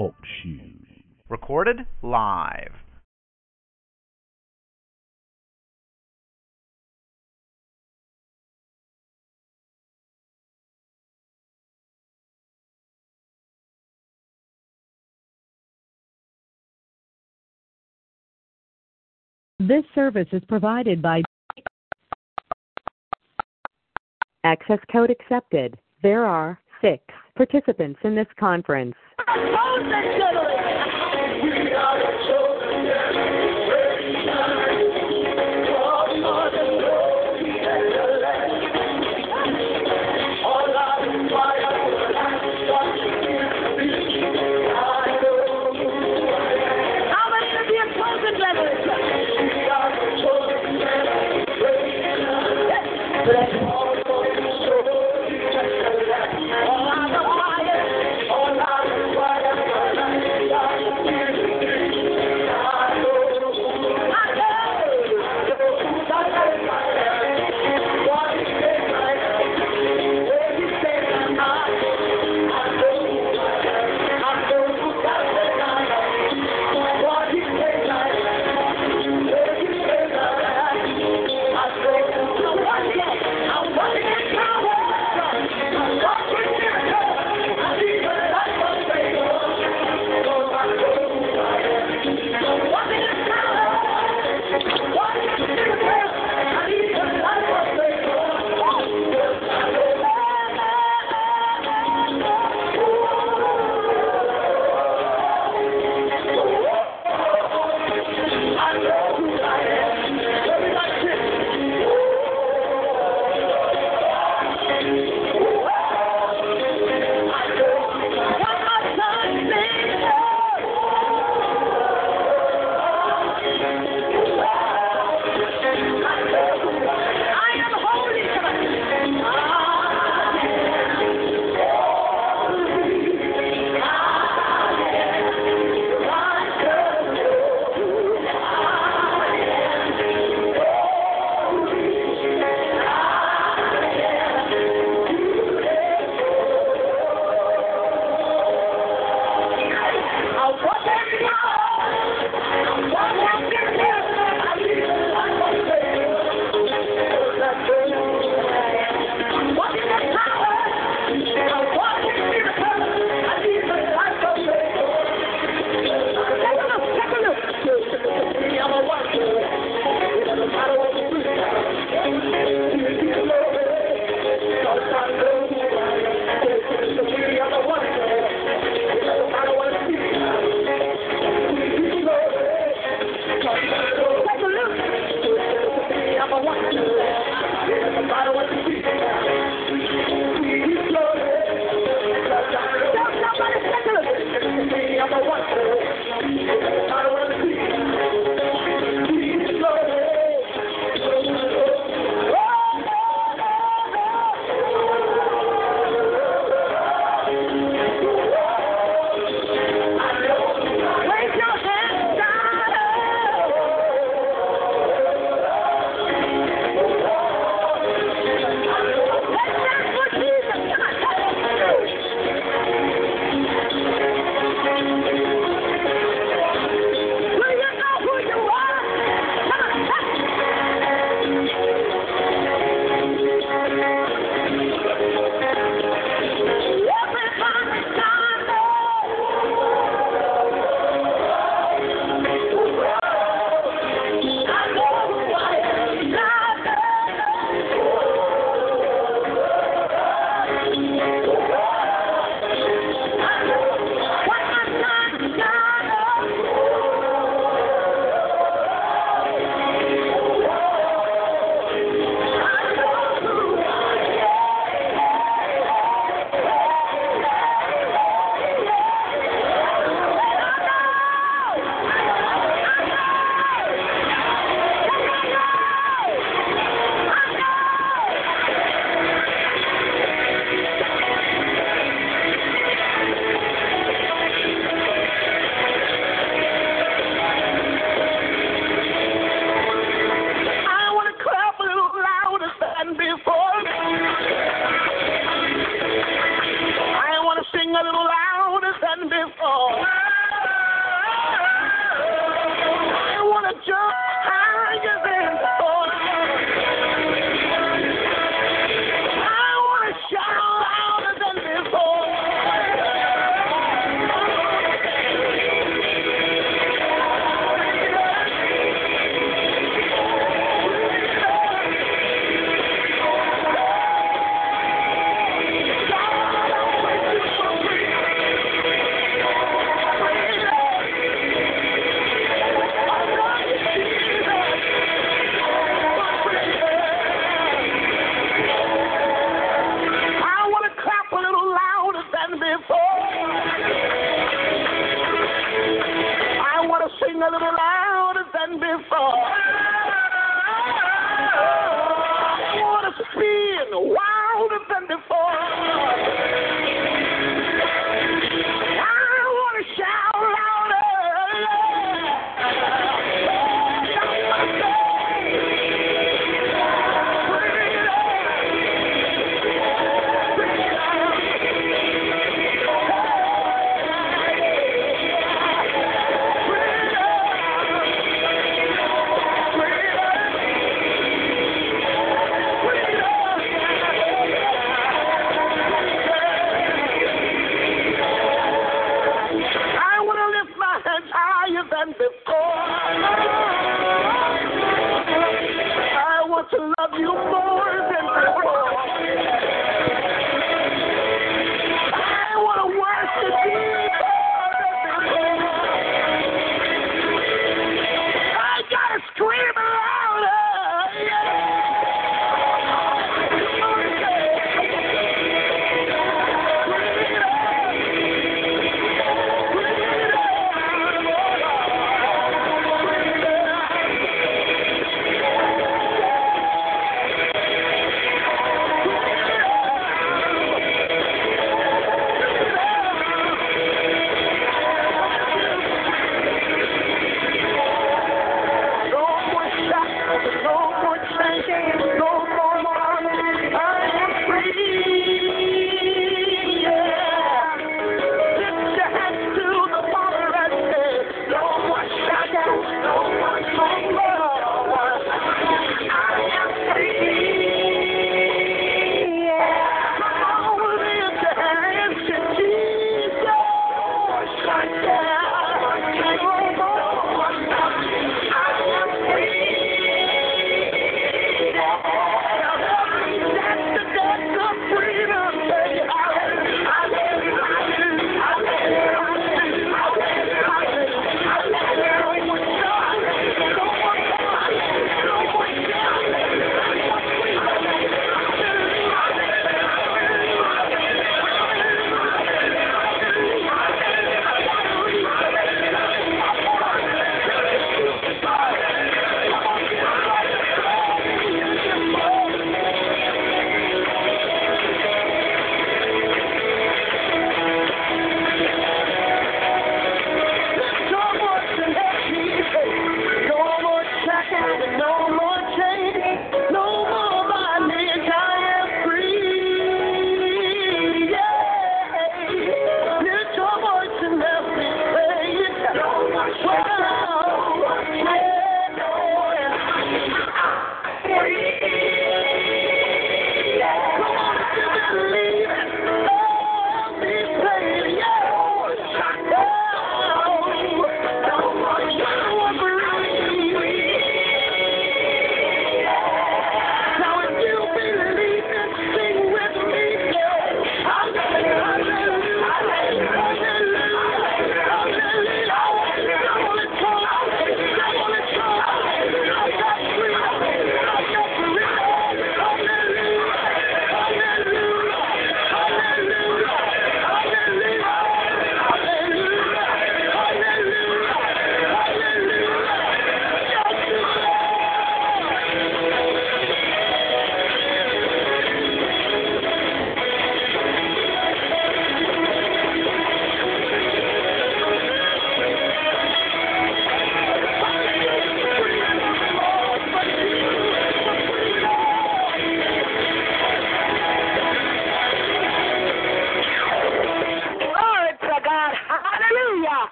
Talk shoes. Recorded live. This service is provided by Access code accepted. There are six participants in this conference. How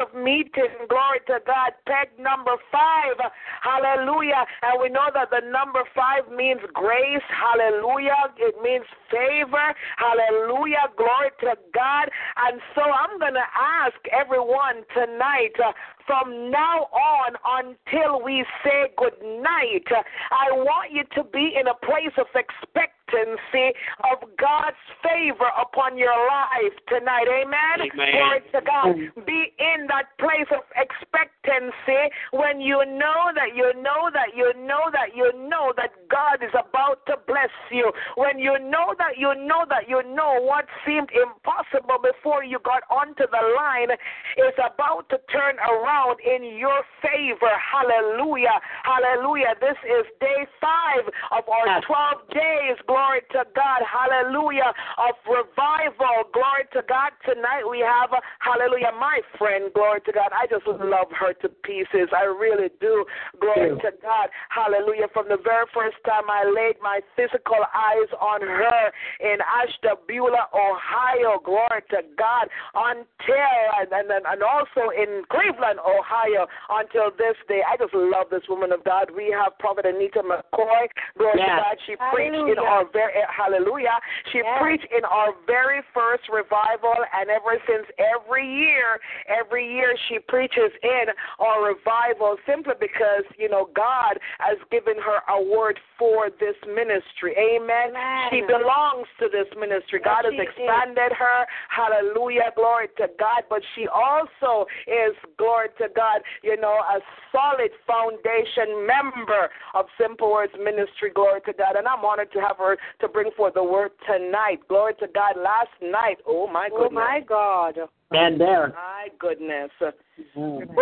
of meeting. Glory to God. Peg number five. Hallelujah. And we know that the number five means grace. Hallelujah. It means favor. Hallelujah. Glory to God. And so I'm going to ask everyone tonight. Uh, from now on until we say good night, I want you to be in a place of expectancy of God's favor upon your life tonight. Amen. Amen. Glory to God. Be in that place of expectancy when you know that you know that you know that you know that God is about to bless you. When you know that you know that you know what seemed impossible before you got onto the line is about to turn around in your favor. Hallelujah. Hallelujah. This is day five of our 12 days. Glory to God. Hallelujah. Of revival. Glory to God. Tonight we have, hallelujah, my friend. Glory to God. I just love her to pieces. I really do. Glory to God. Hallelujah. From the very first time I laid my physical eyes on her in Ashtabula, Ohio. Glory to God. Until, and, and, and also in Cleveland, Ohio, until this day. I just love this woman of God. We have Prophet Anita McCoy. Glory to God. She preached in our very, hallelujah. She Yes. preached in our very first revival, and ever since every year, every year she preaches in our revival simply because, you know, God has given her a word for this ministry. Amen. Amen. She belongs to this ministry. Yes, God has is. expanded her. Hallelujah. Glory to God. But she also is, glory to God, you know, a solid foundation member of Simple Words Ministry. Glory to God. And I'm honored to have her to bring forth the word tonight. Glory to God. Last night, oh my goodness. Oh my God. And there. My goodness. Mm.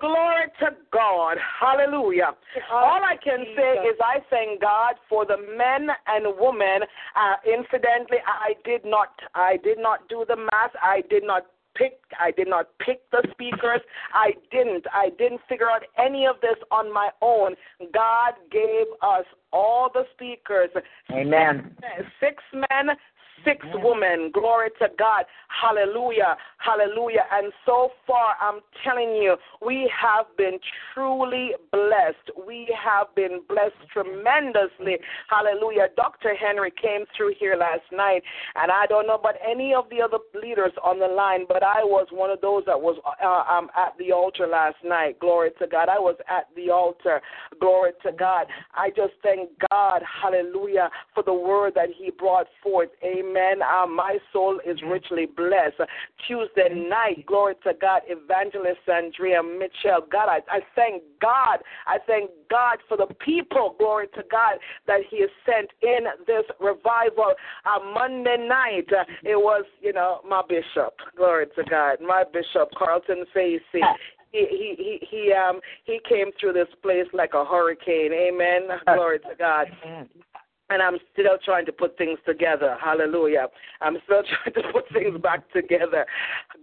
Glory to God. Hallelujah. All I can say is I thank God for the men and women. Uh, incidentally, I did not I did not do the math. I did not pick I did not pick the speakers. I didn't. I didn't figure out any of this on my own. God gave us all the speakers. Amen. Six men, six women. Glory to God. Hallelujah. Hallelujah. And so far, I'm telling you, we have been truly blessed. We have been blessed tremendously. Hallelujah. Dr. Henry came through here last night, and I don't know about any of the other leaders on the line, but I was one of those that was uh, um, at the altar last night. Glory to God. I was at the altar. Glory to God. I just thank God, hallelujah, for the word that He brought forth. Amen. Uh, my soul is richly blessed. Tuesday night, glory to God, Evangelist Andrea Mitchell. God, I, I thank God. I thank God for the people, glory to God, that He has sent in this revival. Uh, Monday night, uh, it was, you know, my bishop, glory to God, my bishop, Carlton Facey he he he he um he came through this place like a hurricane. Amen. Glory to God. And I'm still trying to put things together. Hallelujah. I'm still trying to put things back together.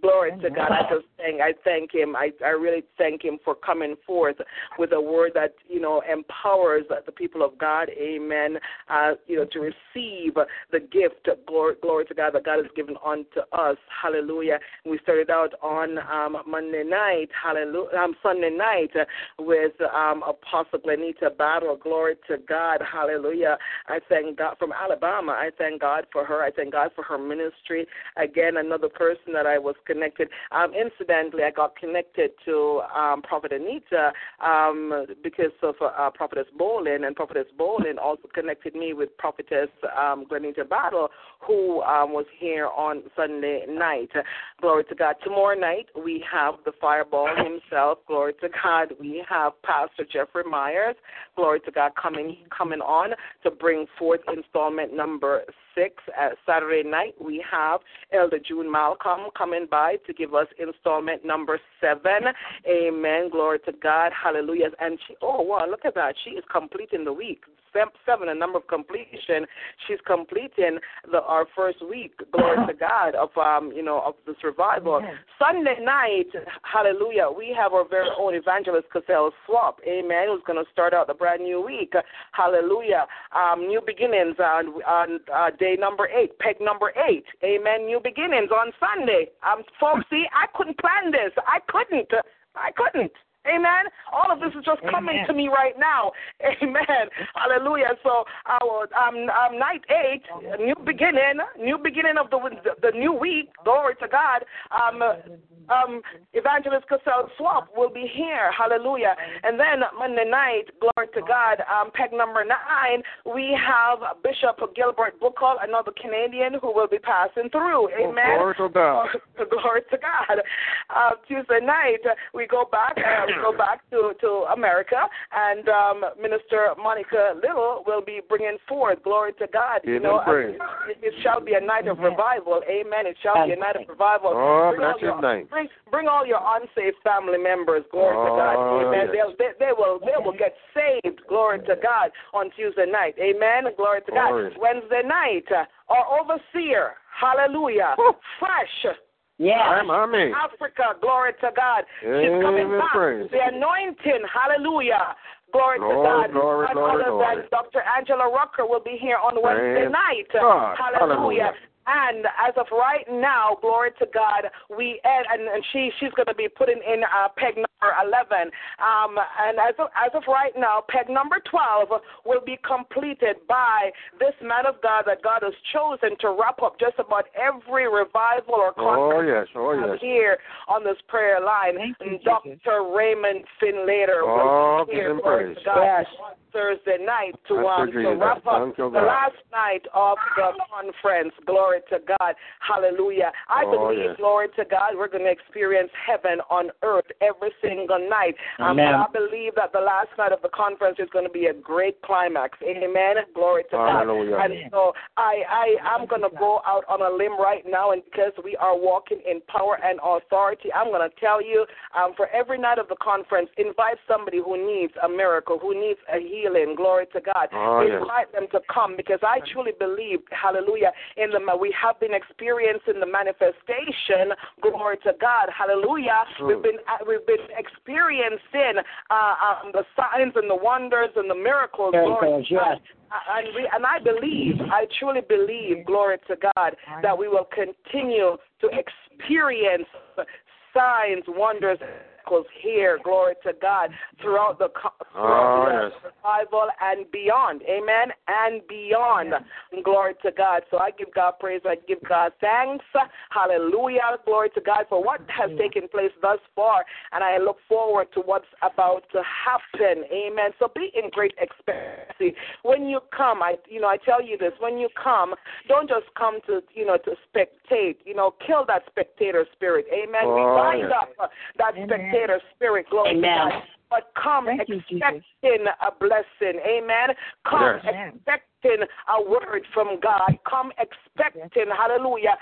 Glory to God. I just thank I thank him. I, I really thank him for coming forth with a word that, you know, empowers the people of God. Amen. Uh, you know, to receive the gift, glory, glory to God that God has given unto us. Hallelujah. We started out on um, Monday night, hallelujah, um, Sunday night with um, Apostle Glenita Battle. Glory to God. Hallelujah. I thank God from Alabama. I thank God for her. I thank God for her ministry. Again, another person that I was connected. Um, incidentally, I got connected to um, Prophet Anita um, because of uh, Prophetess Bolin, and Prophetess Bolin also connected me with Prophetess um, Glenita Battle, who um, was here on Sunday night. Glory to God. Tomorrow night we have the Fireball himself. Glory to God. We have Pastor Jeffrey Myers. Glory to God coming coming on to bring forth installment number six. At Saturday night we have Elder June Malcolm coming by to give us installment number seven. Amen. Glory to God. Hallelujah. And she oh wow, look at that. She is completing the week seven, a number of completion. She's completing the our first week, glory to God, of um, you know, of this revival. Sunday night, hallelujah, we have our very own evangelist Cassell Swap, amen, who's gonna start out the brand new week. Hallelujah. Um, new beginnings on on uh, day number eight, peg number eight. Amen. New beginnings on Sunday. Um folks, see, I couldn't plan this. I couldn't. I couldn't. Amen. All of this is just coming to me right now. Amen. Hallelujah. So our um, um night eight, new beginning, new beginning of the the new week. Glory to God. Um, um, Evangelist Cassell Swap will be here. Hallelujah. And then Monday night, glory to God, um, peg number nine, we have Bishop Gilbert Buckle, another Canadian who will be passing through. Oh, Amen. Oh, glory to God. glory to God. Uh, Tuesday night, we go back. Uh, we go back to to America, and um, Minister Monica Little will be bringing forth. Glory to God. you know, it, it, shall be a night of revival. Amen. It shall be a night of revival. Oh, that's your name bring bring all your unsaved family members. Glory oh, to God. Amen. Yes. They, they, they will they will get saved. Glory to God on Tuesday night. Amen. Glory to God. Glory. Wednesday night, uh, our overseer. Hallelujah. Fresh. Yeah. Amen. Africa, glory to God. Amen. She's coming back. Praise. The anointing, hallelujah. Glory, to oh, God. Glory, and glory, other glory. than Dr. Angela Rucker will be here on Wednesday Praise night. God. Hallelujah. Hallelujah. And as of right now, glory to God, we and, and she she's going to be putting in uh, peg number eleven. Um, and as of, as of right now, peg number twelve will be completed by this man of God that God has chosen to wrap up just about every revival or Oh conference yes, oh yes. here on this prayer line. You, Dr. Raymond Finlater oh, will be here. give Glory to God. Yes. Thursday night to um, to wrap up the last night of the conference. Glory to God. Hallelujah. I Oh, believe, yes. glory to God, we're going to experience heaven on earth every single night. Um, I believe that the last night of the conference is going to be a great climax. Amen. Glory to Hallelujah. God. And so I, I, I'm going to go out on a limb right now, and because we are walking in power and authority, I'm going to tell you um, for every night of the conference, invite somebody who needs a miracle, who needs a healing. Glory to God. Oh, yes. invite them to come because I truly believe, hallelujah, in the we have been experiencing the manifestation. Glory to God. Hallelujah. We've been uh, we've been experiencing uh, um, the signs and the wonders and the miracles. Glory to God. yes. And, we, and I believe, I truly believe, glory to God, that we will continue to experience signs, wonders, miracles here, glory to God, throughout the, co- throughout Oh, the yes. revival and beyond. Amen. And beyond. Glory to God. So I give God praise. I give God thanks. Hallelujah. Glory to God for what has taken place thus far. And I look forward to what's about to happen. Amen. So be in great expectancy. When you come, I you know, I tell you this, when you come, don't just come to, you know, to spectate. You know, kill that spectator spirit. Amen. we Oh, bind yes. up uh, that spectator spirit. Glory Amen. God. But come Thank you, expecting a blessing. Amen. Come Yes. expecting a word from God. Come expecting, hallelujah,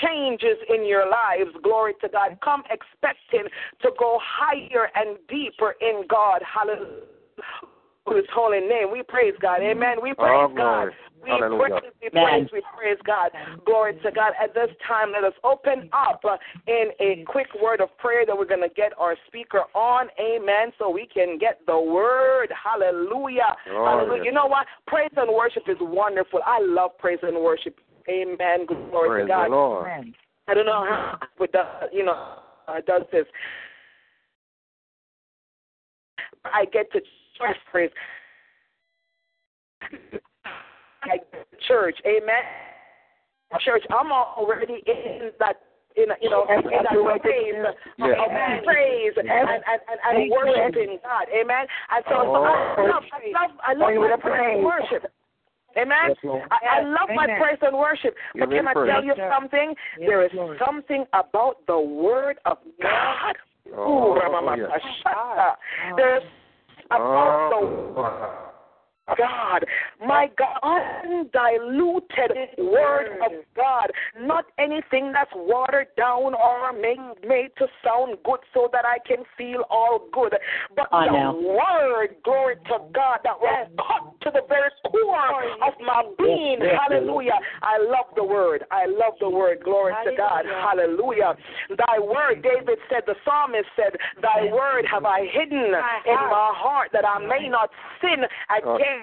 changes in your lives. Glory to God. Come expecting to go higher and deeper in God. Hallelujah. His holy name. We praise God. Amen. We praise Oh, God. We Hallelujah. praise, we praise, we praise God. Glory to God. At this time, let us open up uh, in a quick word of prayer that we're going to get our speaker on. Amen. So we can get the word. Hallelujah. Oh, Hallelujah. yes. You know what? Praise and worship is wonderful. I love praise and worship. Amen. Glory Praise to God. the Lord. I don't know how it does, you know, uh, does this. I get to church praise. I get to church, amen. Church, I'm already in that. In, you know, in that praise, Yes. amen, praise, and, and, and, and worshiping God, amen. And so, so I love, I love, I love my praise and worship. Amen. I, I love my praise and worship. But Give can I tell you something? There is something about the word of God. Oh, Ooh, Ramamakashata. There's about the Oh, God, my God, undiluted word of God, not anything that's watered down or made, made to sound good so that I can feel all good, but I the know. word, glory to God, that will cut to the very core of my being. Hallelujah. I love the word. I love the word. Glory to God. Hallelujah. Thy word, David said, the psalmist said, Thy word have I hidden in my heart that I may not sin against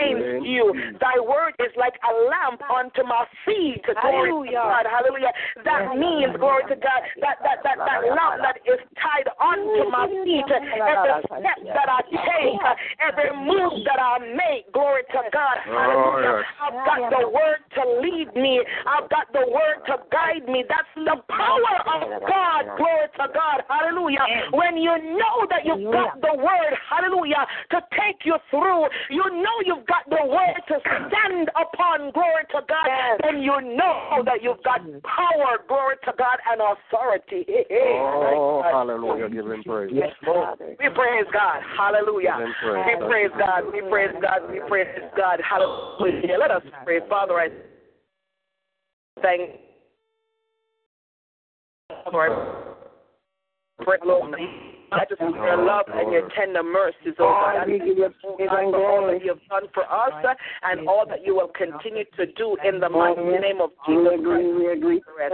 you. Thy word is like a lamp unto my feet. Glory to God. Hallelujah. That means, glory to God, that, that, that, that lamp that is tied onto my feet. Every step that I take, every move that I make, glory to God. Oh, hallelujah. I've got the word to lead me. I've got the word to guide me. That's the power of God. Glory to God. Hallelujah. When you know that you've got the word, hallelujah, to take you through, you know you've got the word to stand upon, glory to God, then you know that you've got power, glory to God, and authority. Oh, hallelujah. Give him praise. We praise God. Hallelujah. Praise. We praise God. We praise God. We praise God. Hallelujah. Let us pray. Father, I thank Lord. Pray, Lord. I just for your love and your tender mercies, oh God. I thank you, oh for all that you have done for us uh, and all that you will continue to do in the mighty name of Jesus Christ.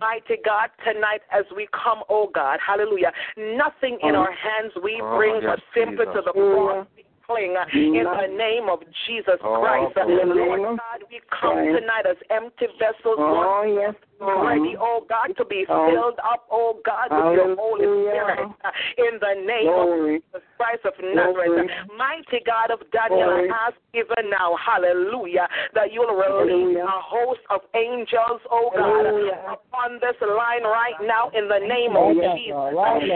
Mighty God, tonight as we come, oh God, hallelujah, nothing in our hands we Oh, bring but simply to the cross. Cling uh, in the name of Jesus Oh, Christ. Lord God, we come tonight as empty vessels. Lord, yes. ready, oh God, to be filled up, oh God, with your Holy Spirit. In the name of Jesus Christ of Nazareth. Mighty God of Daniel, I ask even now, hallelujah, that you'll release a host of angels, oh God, upon this line right now in the name of Jesus.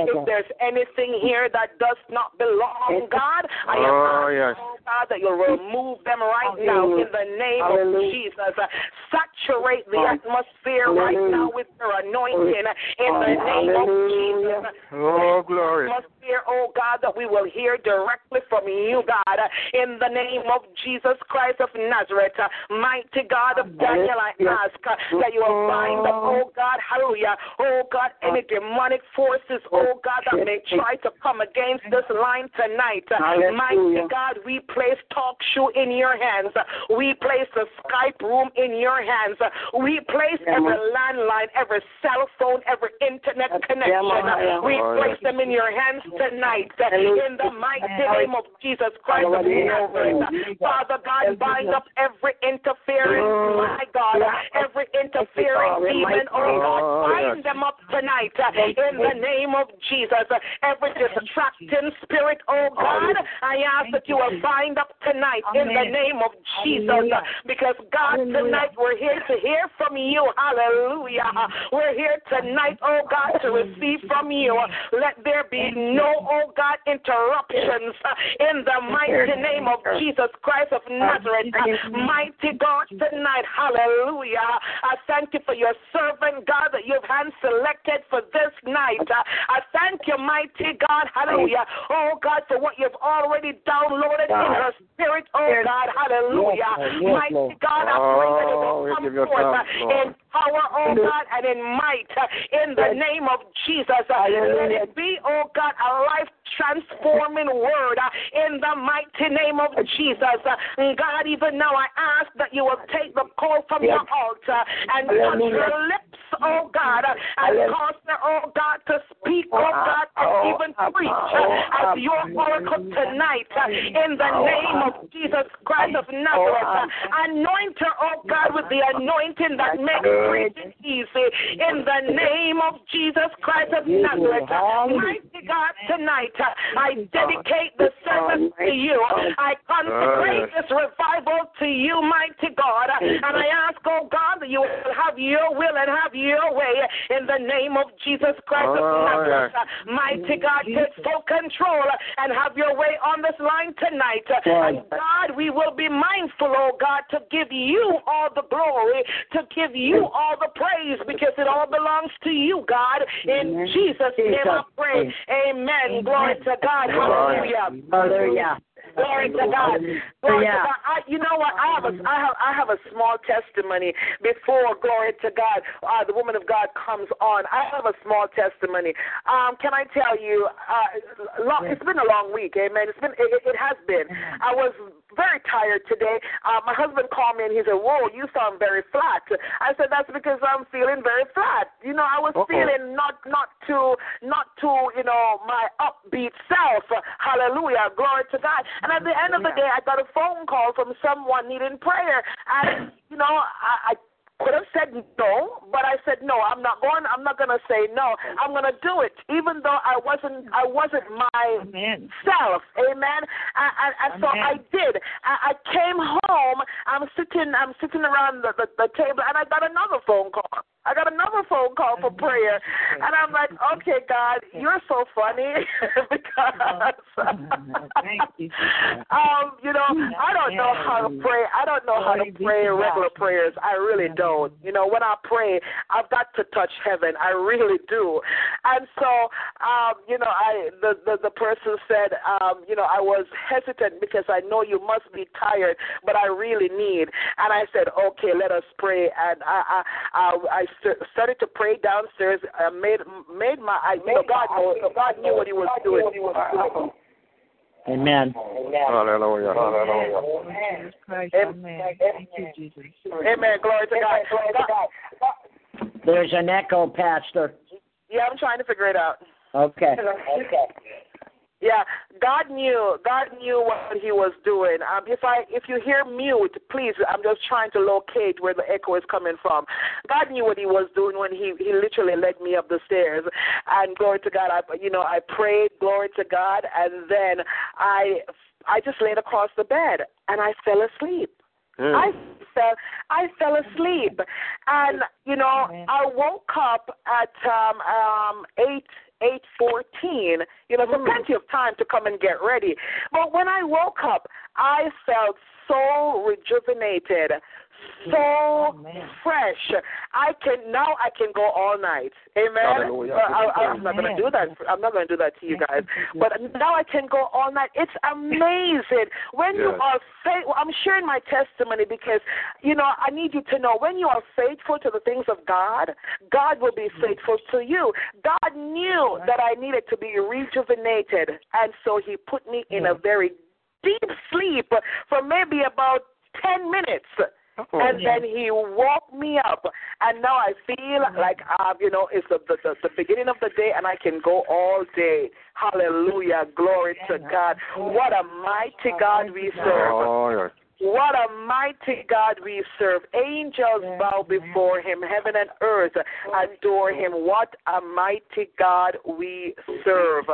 If there's anything here that does not belong, God, I am Oh, yes. oh God, that you'll remove them right now in the name of Jesus. Uh, Saturate the atmosphere right now with your anointing in the name of Jesus. Oh, glory. Atmosphere, oh God, that we will hear directly from you, God, uh, in the name of Jesus Christ of Nazareth. Uh, Mighty God of Daniel, I ask that you will bind up, oh God, hallelujah, oh God, any demonic forces, oh God, that may try to come against this line tonight. Uh, Mighty God, we place talk show in your hands. We place the Skype room in your hands. We place every landline, every cell phone, every internet connection. Uh, We Oh, place them in your hands tonight. In the mighty name of Jesus Christ of Nazareth. Father God, bind up every interference, my God, every interfering demon, oh God, bind them up tonight. In the name of Jesus. Every distracting spirit, oh God, I ask that you will bind up tonight in the name of Jesus. uh, Because God, tonight we're here to hear from you. Hallelujah. We're here tonight, oh God, to receive from you. Let there be no, oh God, interruptions in the mighty name of Jesus Christ of Nazareth. Mighty God, tonight, hallelujah. I thank you for your servant, God, that you've hand selected for this night. I thank you, mighty God, hallelujah. Oh God, for what you've already downloaded in her spirit, oh God, hallelujah. Mighty God, I pray that it Oh, will come forth uh, Lord. in power, oh God, and in might uh, in the name of Jesus. Uh, Let it be, oh God, a life transforming word uh, in the mighty name of Jesus. Uh, God, even now I ask that you will take the call from your altar and touch her lips, oh God, uh, and cause her, oh God, to speak, oh God, and even preach as your oracle tonight in the name of Jesus Christ of Nazareth. Anoint her, oh God, with the anointing that makes preaching easy in the name of Jesus Christ of Nazareth. Mighty God, tonight uh, I dedicate the service to you. I consecrate this revival to you, mighty God. Uh, and I ask, oh God, that you will have your will and have your way in the name of Jesus Christ of Nazareth. Uh, mighty God, take full control and have your way on this line tonight. And God, we will be mindful, oh God, to give you all the glory, to give you all the praise, because it all belongs to you, God. In Jesus' name I pray. Amen. Glory to God. Hallelujah. Hallelujah. Glory to God. Glory yeah. to God. I, you know what? I have a I have I have a small testimony before glory to God. Uh, the woman of God comes on. I have a small testimony. Um, can I tell you? Uh, long, it's been a long week. Amen. It's been it, it has been. I was very tired today. Uh, my husband called me and he said, "Whoa, you sound very flat." I said, "That's because I'm feeling very flat." You know, I was Uh-oh. feeling not not to not to you know my upbeat self. Hallelujah, glory to God. And at the end of the day, I got a phone call from someone needing prayer. And, you know, I, I could have said no, but I said no. I'm not going. I'm not going to say no. I'm going to do it, even though I wasn't. I wasn't my Amen. self. Amen. And, and, and so I did. I, I came home. I'm sitting. I'm sitting around the, the, the table, and I got another phone call. I got another phone call for prayer, and I'm like, okay, God, you're so funny because, um, you know, I don't know how to pray. I don't know how to pray regular prayers. I really don't. You know, when I pray, I've got to touch heaven. I really do. And so, um, you know, I the the, the person said, um, you know, I was hesitant because I know you must be tired, but I really need. And I said, okay, let us pray. And I I I, I started to pray downstairs. I made made my I you know, God know, God knew what He was doing. Amen. Hallelujah. Hallelujah. Amen. Thank you, Jesus. Amen. Glory to God. There's an echo, Pastor. Yeah, I'm trying to figure it out. Okay. Okay. Yeah, God knew. God knew what He was doing. Um, if I, if you hear mute, please. I'm just trying to locate where the echo is coming from. God knew what He was doing when He He literally led me up the stairs. And glory to God. I, you know, I prayed. Glory to God. And then I, I just laid across the bed and I fell asleep. Mm. I fell I fell asleep, and you know I woke up at um um eight 8:14. You know, so hmm. plenty of time to come and get ready. But when I woke up, I felt so rejuvenated, so oh, fresh. I can now I can go all night. Amen. Uh, I, am not going to do that. I'm not going to do that to you guys. But now I can go all night. It's amazing when yes. you are faithful. I'm sharing my testimony because you know I need you to know when you are faithful to the things of God, God will be faithful to you. God knew that I needed to be rejuvenated, and so He put me in a very deep sleep for maybe about 10 minutes. Oh, and yeah. then he woke me up, and now I feel like uh, you know it's the, the the beginning of the day, and I can go all day. Hallelujah, glory to God! What a mighty God we serve. Oh, what a mighty God we serve. Angels bow before him. Heaven and earth adore him. What a mighty God we serve.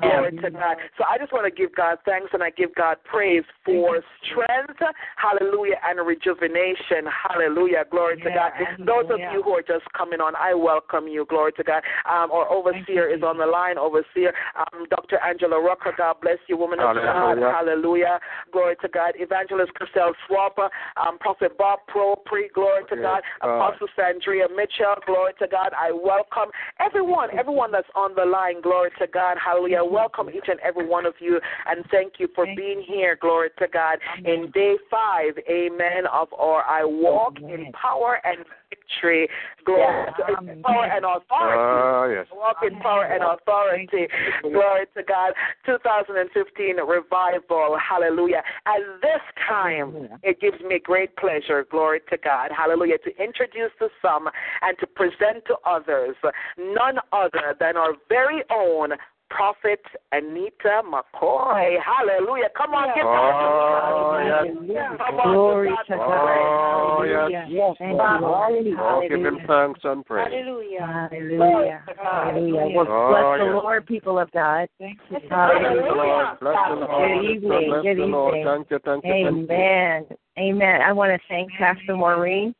Glory to God. So I just want to give God thanks and I give God praise for strength. Hallelujah. And rejuvenation. Hallelujah. Glory to God. Those of you who are just coming on, I welcome you. Glory to God. Um, our overseer is on the line. Overseer, um, Dr. Angela Rucker. God bless you, woman of God. Hallelujah. Glory to God. Evangelist Marcel Swapper, um, Prophet Bob Pro, pre glory to God, Apostle Sandria Mitchell, glory to God. I welcome everyone, everyone that's on the line, glory to God, hallelujah. Welcome each and every one of you, and thank you for being here, glory to God, in day five, amen, of our I walk in power and victory. Glory to power and authority. Ah, yes. Walk in power and authority. Glory to God. 2015 revival. Hallelujah. At this time, it gives me great pleasure. Glory to God. Hallelujah. To introduce to some and to present to others none other than our very own Prophet Anita McCoy. Hallelujah. Come on, give Oh, God yes. Come on, Glory give to God Oh, yes. Yes, thank you, Lord. Oh, give him thanks and praise. Hallelujah. Hallelujah. Hallelujah. Oh, well, Oh, bless the yes. Lord, people of God. Thank you. Bless the Hallelujah. Lord. Bless the Lord. Good evening. Bless Good the Lord. evening. Thank you, thank you, thank you. Amen. Amen. I want to thank Pastor Maureen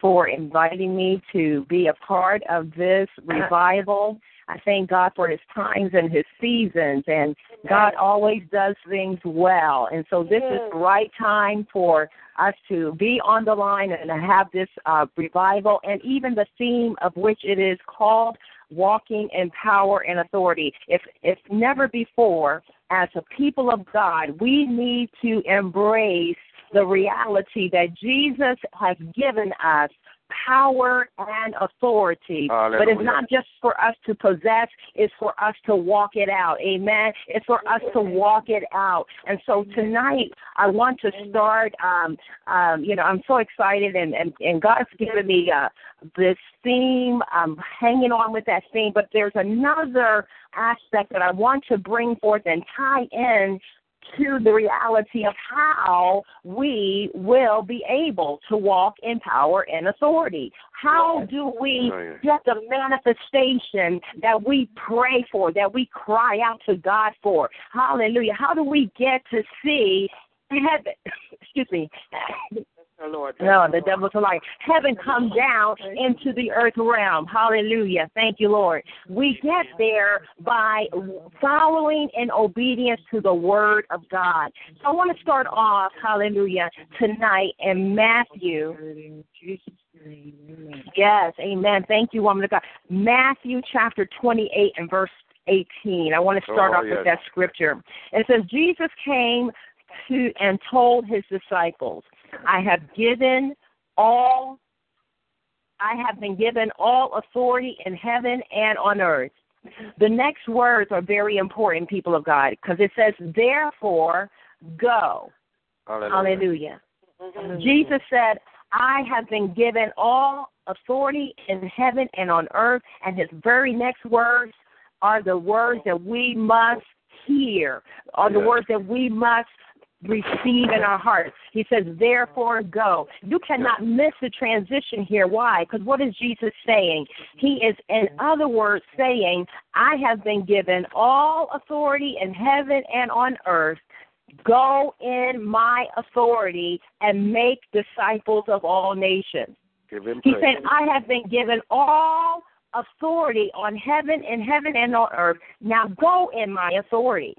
for inviting me to be a part of this revival. I thank God for his times and his seasons, and God always does things well. And so this is the right time for us to be on the line and have this uh, revival, and even the theme of which it is called walking in power and authority. If if never before, as a people of God, we need to embrace the reality that Jesus has given us power and authority. But it's not just for us to possess, it's for us to walk it out. Amen. It's for us to walk it out. And so tonight I want to start um um you know, I'm so excited and and, and God's given me uh this theme. I'm hanging on with that theme, but there's another aspect that I want to bring forth and tie in to the reality of how we will be able to walk in power and authority. How do we Oh, get the manifestation that we pray for, that we cry out to God for? Hallelujah. How do we get to see heaven? Excuse me. The Lord. No, the devil's a liar. Heaven come down into the earth realm. Hallelujah. Thank you, Lord. We get there by following in obedience to the word of God. So I want to start off, hallelujah, tonight in Matthew. In Jesus' name. Amen. Yes, amen. Thank you, woman of God. Matthew chapter 28 and verse 18. I want to start Oh, off with that scripture. It says, Jesus came to and told his disciples, I have given all I have been given all authority in heaven and on earth. The next words are very important, people of God, because it says, therefore, go. Hallelujah. Hallelujah. Jesus said, I have been given all authority in heaven and on earth, and his very next words are the words that we must hear, are the Yes. words that we must receive in our hearts. He says, therefore go. You cannot miss the transition here. Why? Because what is Jesus saying? He is, in other words, saying, I have been given all authority in heaven and on earth. Go in my authority and make disciples of all nations. He said, I have been given all authority on heaven in heaven and on earth. Now go in my authority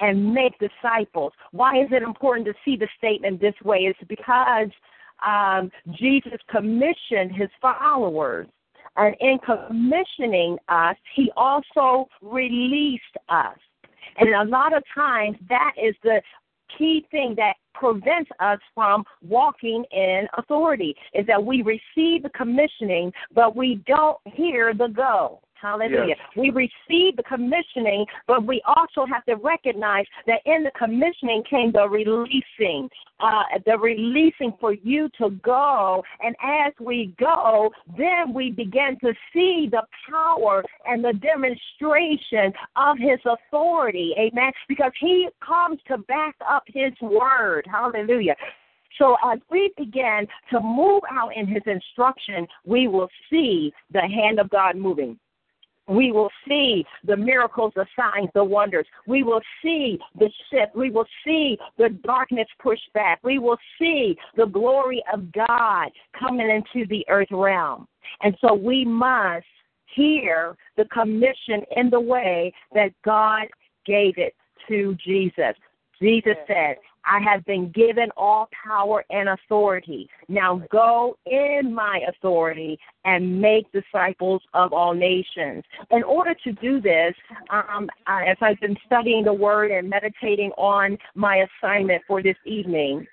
and make disciples. Why is it important to see the statement this way? It's because um, Jesus commissioned his followers. And in commissioning us, he also released us. And a lot of times, that is the key thing that prevents us from walking in authority is that we receive the commissioning, but we don't hear the go. Hallelujah. Yes. We receive the commissioning, but we also have to recognize that in the commissioning came the releasing, uh, the releasing for you to go. And as we go, then we begin to see the power and the demonstration of his authority. Amen. Because he comes to back up his word. Hallelujah. So as we begin to move out in his instruction, we will see the hand of God moving. We will see the miracles, the signs, the wonders. We will see the shift. We will see the darkness pushed back. We will see the glory of God coming into the earth realm. And so we must hear the commission in the way that God gave it to Jesus. Jesus said, I have been given all power and authority. Now go in my authority and make disciples of all nations. In order to do this, um, I, as I've been studying the word and meditating on my assignment for this evening,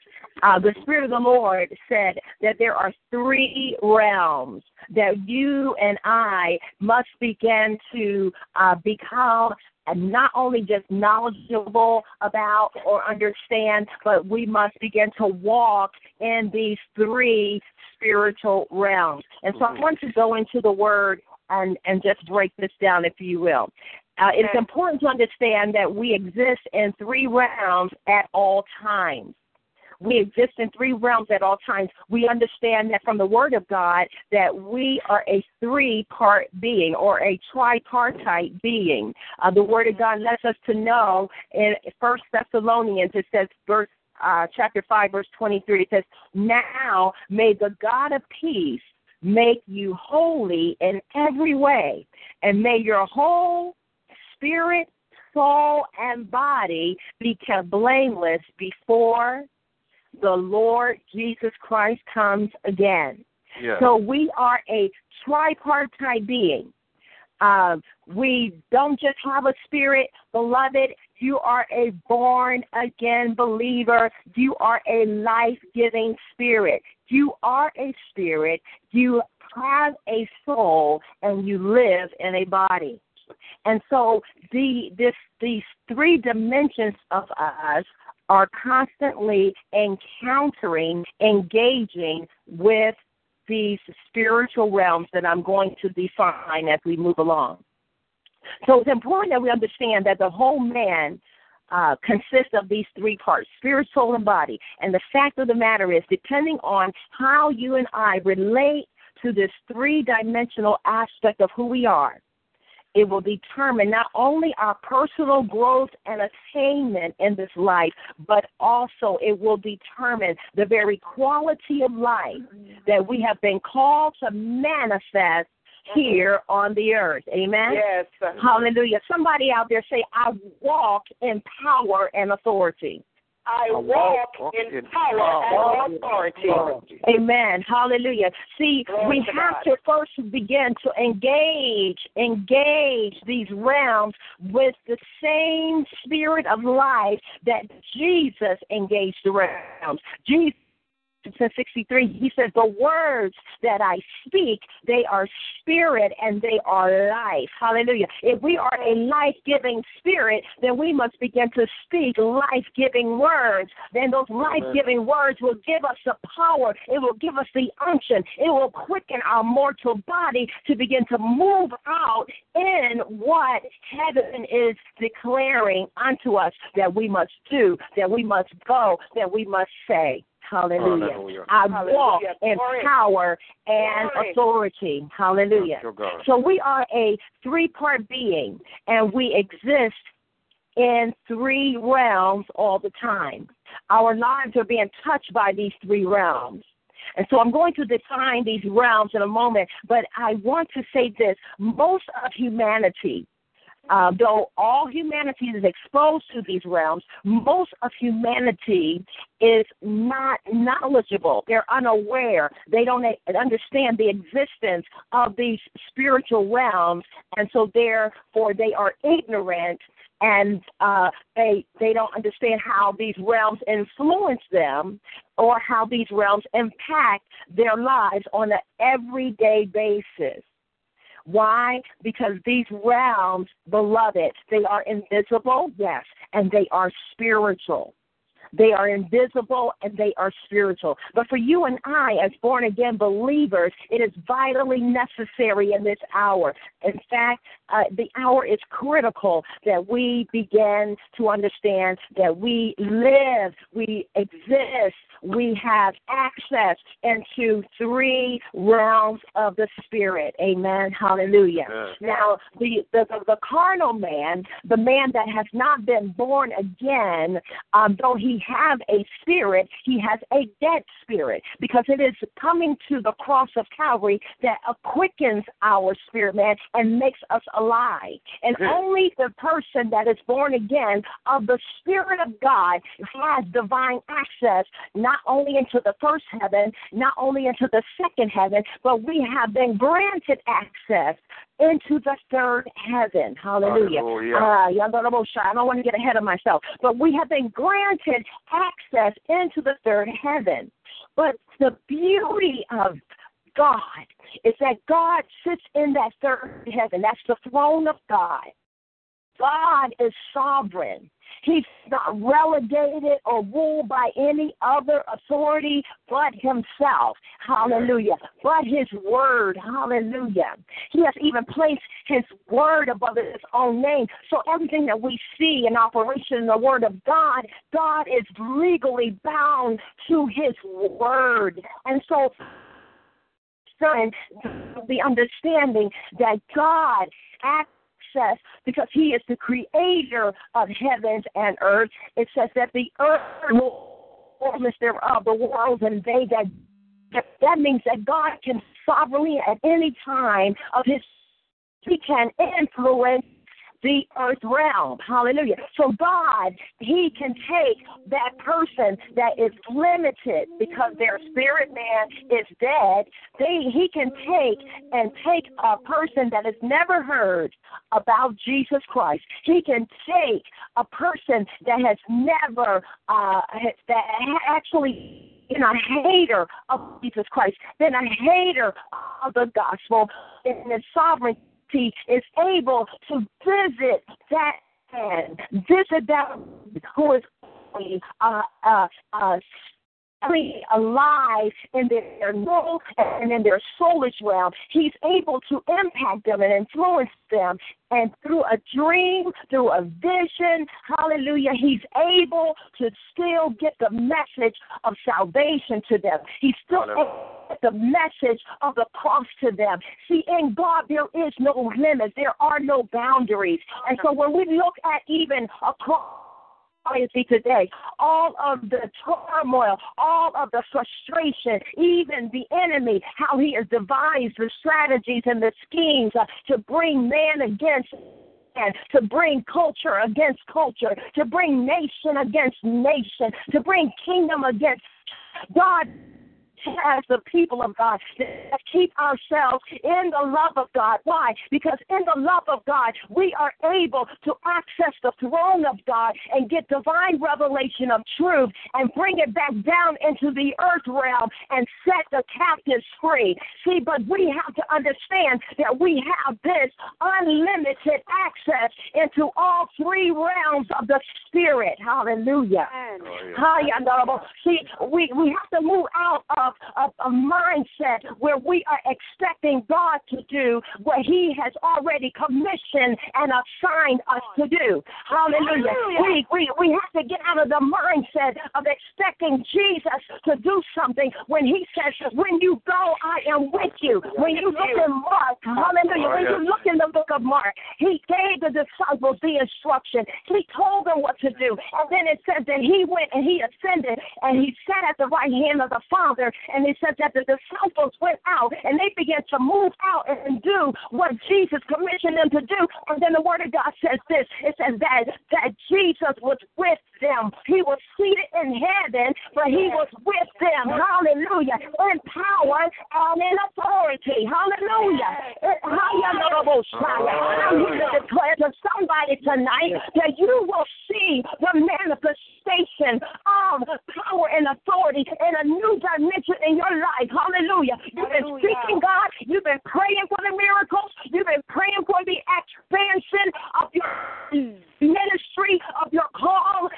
uh, the Spirit of the Lord said that there are three realms that you and I must begin to uh, become and not only just knowledgeable about or understand, but we must begin to walk in these three spiritual realms. And so I want to go into the word and, and just break this down, if you will. Uh, it's important to understand that we exist in three realms at all times we exist in three realms at all times. We understand that from the Word of God that we are a three part being or a tripartite being. Uh, the Word of God lets us to know in First Thessalonians, it says, verse uh, chapter 5, verse 23, it says, Now may the God of peace make you holy in every way, and may your whole spirit, soul, and body be kept blameless before the Lord Jesus Christ comes again. So we are a tripartite being. Uh, we don't just have a spirit, beloved. You are a born again believer. You are a life giving spirit. You are a spirit. You have a soul, and you live in a body. And so the this these three dimensions of us are constantly encountering, engaging with these spiritual realms that I'm going to define as we move along. So it's important that we understand that the whole man uh, consists of these three parts spirit, soul, and body. And the fact of the matter is, depending on how you and I relate to this three dimensional aspect of who we are, it will determine not only our personal growth and attainment in this life, but also it will determine the very quality of life that we have been called to manifest here on the earth. Amen? Yes. Hallelujah. Somebody out there say, I walk in power and authority. I I walk walk in in power power and authority. Amen. Hallelujah. See, Glory we have God. to first begin to engage, engage these realms with the same spirit of life that Jesus engaged the realms. Jesus says 63, he says, The words that I speak, they are spirit and they are life. Hallelujah. If we are a life giving spirit, then we must begin to speak life giving words. Then those life giving words will give us the power, it will give us the unction, it will quicken our mortal body to begin to move out in what heaven is declaring unto us that we must do, that we must go, that we must say. Hallelujah. Hallelujah. I Hallelujah. walk in Glory. power and Glory. authority. Hallelujah. Thank you, God. So we are a three part being and we exist in three realms all the time. Our lives are being touched by these three realms. And so I'm going to define these realms in a moment, but I want to say this most of humanity, uh, though all humanity is exposed to these realms, most of humanity is not knowledgeable. They're unaware. They don't understand the existence of these spiritual realms, and so therefore they are ignorant and uh, they they don't understand how these realms influence them or how these realms impact their lives on an everyday basis. Why? Because these realms, beloved, they are invisible, yes, and they are spiritual. They are invisible and they are spiritual. But for you and I, as born again believers, it is vitally necessary in this hour. In fact, uh, the hour is critical that we begin to understand that we live, we exist, we have access into three realms of the spirit. Amen. Hallelujah. Now, the, the, the, the carnal man, the man that has not been born again, um, though he have a spirit, he has a dead spirit because it is coming to the cross of Calvary that quickens our spirit, man, and makes us alive. And only the person that is born again of the Spirit of God has divine access, not not only into the first heaven, not only into the second heaven, but we have been granted access into the third heaven. Hallelujah. Hallelujah. Uh, I don't want to get ahead of myself, but we have been granted access into the third heaven. But the beauty of God is that God sits in that third heaven. That's the throne of God. God is sovereign. He's not relegated or ruled by any other authority but himself. Hallelujah. But his word. Hallelujah. He has even placed his word above his own name. So everything that we see in operation in the word of God, God is legally bound to his word. And so son, the understanding that God access because he is the creator of heavens and earth. It says that the earth will fullness thereof, uh, the world and they that that means that God can sovereignly at any time of his he can influence the earth realm. Hallelujah. So God, He can take that person that is limited because their spirit man is dead. They, he can take and take a person that has never heard about Jesus Christ. He can take a person that has never, uh, that actually been a hater of Jesus Christ, been a hater of the gospel, in the sovereignty is able to visit that man, visit that who is uh, uh, uh, alive in their normal and in their soulish realm. He's able to impact them and influence them. And through a dream, through a vision, hallelujah, he's able to still get the message of salvation to them. He's still able to get the message of the cross to them. See, in God, there is no limit, there are no boundaries. And so when we look at even a cross, see today. All of the turmoil, all of the frustration, even the enemy, how he has devised the strategies and the schemes uh, to bring man against man, to bring culture against culture, to bring nation against nation, to bring kingdom against God as the people of God that keep ourselves in the love of God. Why? Because in the love of God, we are able to access the throne of God and get divine revelation of truth and bring it back down into the earth realm and set the captives free. See, but we have to understand that we have this unlimited access into all three realms of the spirit. Hallelujah. Oh, See, we, we have to move out of a, a mindset where we are expecting God to do what He has already commissioned and assigned us to do. Hallelujah. We, we, we have to get out of the mindset of expecting Jesus to do something when He says, When you go, I am with you. When you look in Mark, hallelujah, when you look in the book of Mark, He gave the disciples the instruction. He told them what to do. And then it says that He went and He ascended and He sat at the right hand of the Father and it says that the disciples went out and they began to move out and do what Jesus commissioned them to do. And then the word of God says this it says that, that Jesus was with them. He was seated in heaven, but he was with them. Hallelujah. In power and in authority. Eh, Hallelujah. Hallelujah. I'm here to declare to somebody tonight that you will see the manifestation of power and authority in a new dimension in your life. Hallelujah. You've been seeking God. You've been praying for the miracles. You've been praying for the expansion of your mm. ministry, of your call.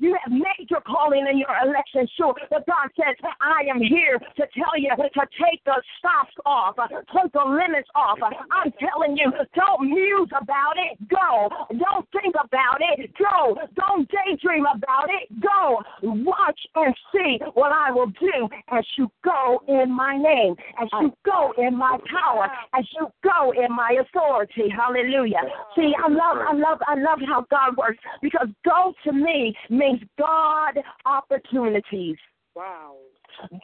You have made calling and your election sure. But God says, I am here to tell you to take the stops off, uh, take the limits off. Uh, I'm telling you, don't muse about it. Go. Don't think about it. Go. Don't daydream about it. Go. Watch and see what I will do as you go in my name, as you go in my power, as you go in my authority. Hallelujah. See, I love, I love, I love how God works because go to me means God opportunities. Wow.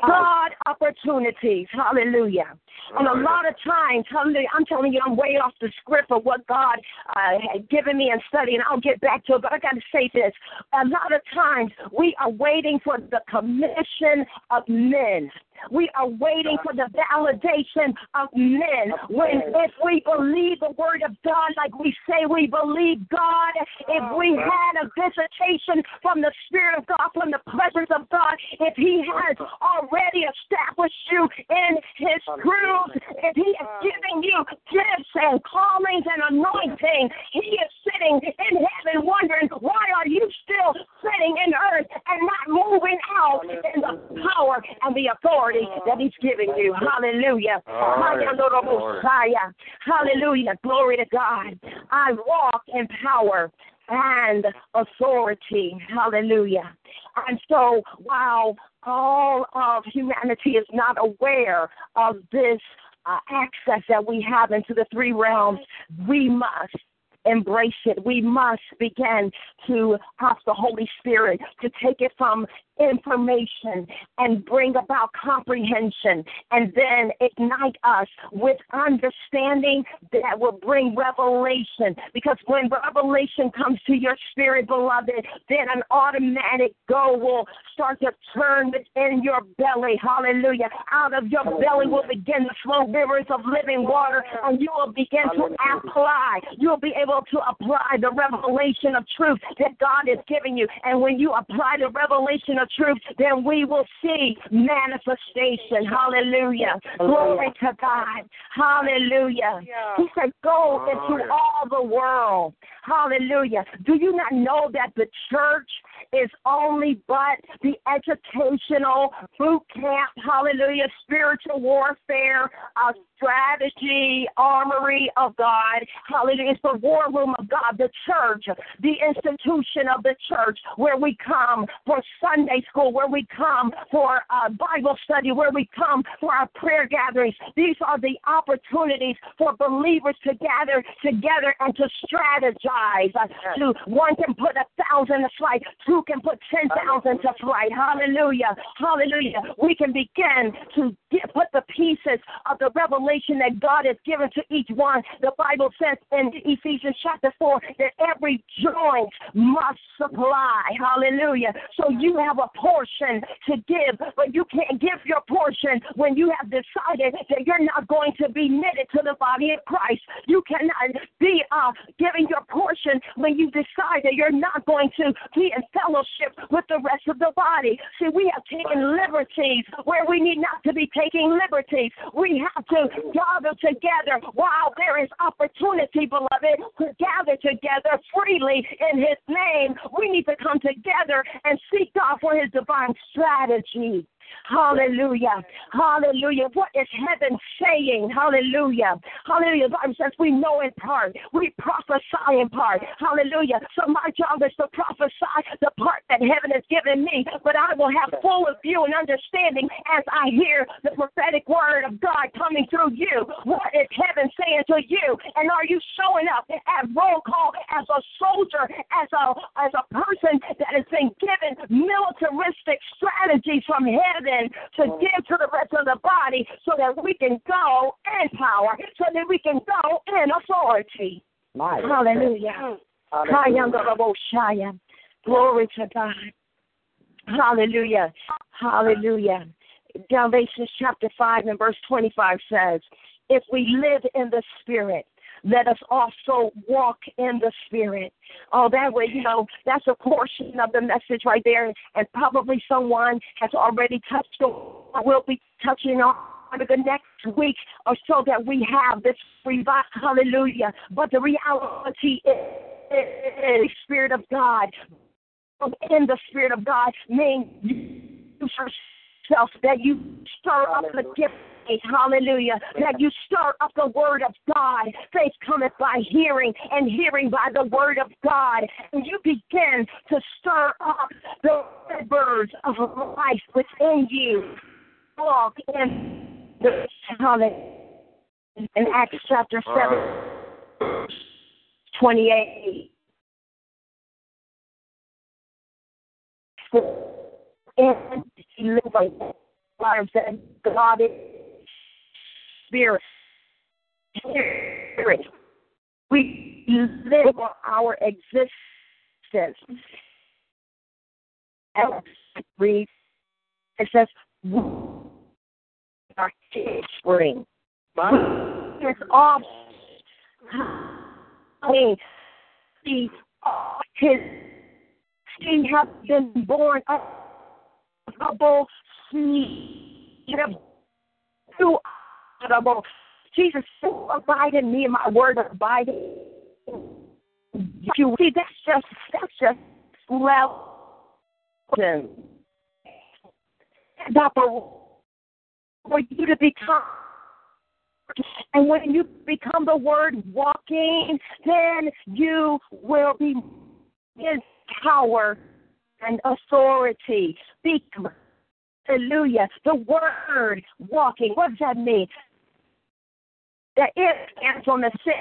God opportunities. Hallelujah. And a lot of times, I'm telling you, I'm way off the script of what God uh, had given me in study, and I'll get back to it. But I got to say this: a lot of times we are waiting for the commission of men. We are waiting for the validation of men. When if we believe the word of God like we say we believe God, if we had a visitation from the Spirit of God, from the presence of God, if He has already established you in His truth, if He is giving you gifts and callings and anointing, He is sitting in heaven wondering why are you still sitting in earth and not moving out in the power and the authority that He's giving you. Hallelujah. Hallelujah. Glory to God. I walk in power and authority. Hallelujah. And so while all of humanity is not aware of this uh, access that we have into the three realms, we must embrace it. We must begin to ask the Holy Spirit to take it from information and bring about comprehension and then ignite us with understanding that will bring revelation. Because when revelation comes to your spirit, beloved, then an automatic go will start to turn within your belly. Hallelujah. Out of your belly will begin to flow rivers of living water, and you will begin to apply. You'll be able to apply the revelation of truth that God is giving you. And when you apply the revelation of truth, then we will see manifestation. Hallelujah. Glory to God. Hallelujah. He said, Go into all the world. Hallelujah. Do you not know that the church is only but the educational boot camp, hallelujah, spiritual warfare, uh, strategy, armory of God. Hallelujah. It's the war room of God, the church, the institution of the church, where we come for Sunday school, where we come for uh, Bible study, where we come for our prayer gatherings. These are the opportunities for believers to gather together and to strategize. Uh, to one can put a thousand to flight, two can put ten thousand to flight. Hallelujah. Hallelujah. We can begin to get, put the pieces of the revelation that God has given to each one. The Bible says in Ephesians chapter 4 that every joint must supply. Hallelujah. So you have a portion to give, but you can't give your portion when you have decided that you're not going to be knitted to the body of Christ. You cannot be uh, giving your portion when you decide that you're not going to be in fellowship with the rest of the body. See, we have taken liberties where we need not to be taking liberties. We have to gather together while there is opportunity, beloved, to gather together freely in His name. We need to come together and seek God for His divine strategy. Hallelujah. Hallelujah. What is heaven saying? Hallelujah. Hallelujah. Bible says we know in part. We prophesy in part. Hallelujah. So my job is to prophesy the part that heaven has given me, but I will have full of view and understanding as I hear the prophetic word of God coming through you. What is heaven saying to you? And are you showing up at roll call as a soldier, as a as a person that has been given militaristic strategies from heaven? Heaven to give to the rest of the body so that we can go in power, so that we can go in authority. My Hallelujah. Hallelujah. Glory to God. Hallelujah. Hallelujah. Galatians chapter 5 and verse 25 says, If we live in the Spirit, let us also walk in the Spirit. Oh, that way, you know, that's a portion of the message right there. And probably someone has already touched on, will be touching on the next week or so that we have this revival. Hallelujah. But the reality is, Spirit of God. In the Spirit of God means you yourself that you stir up the gift hallelujah, that you stir up the word of God. Faith cometh by hearing, and hearing by the word of God. And you begin to stir up the rivers of life within you. Walk in the hallelujah. In Acts chapter 7, 28. And like lives that God is spirit. We live our existence. Read, it says, are spring. It's off. I mean, the, his, he has been born a of two audible. Jesus, so abide in me and my word abide in you. See, that's just, that's just level. But for you to become and when you become the word walking, then you will be his power and authority. Speak. Hallelujah. The word walking. What does that mean? That it stands on the sick.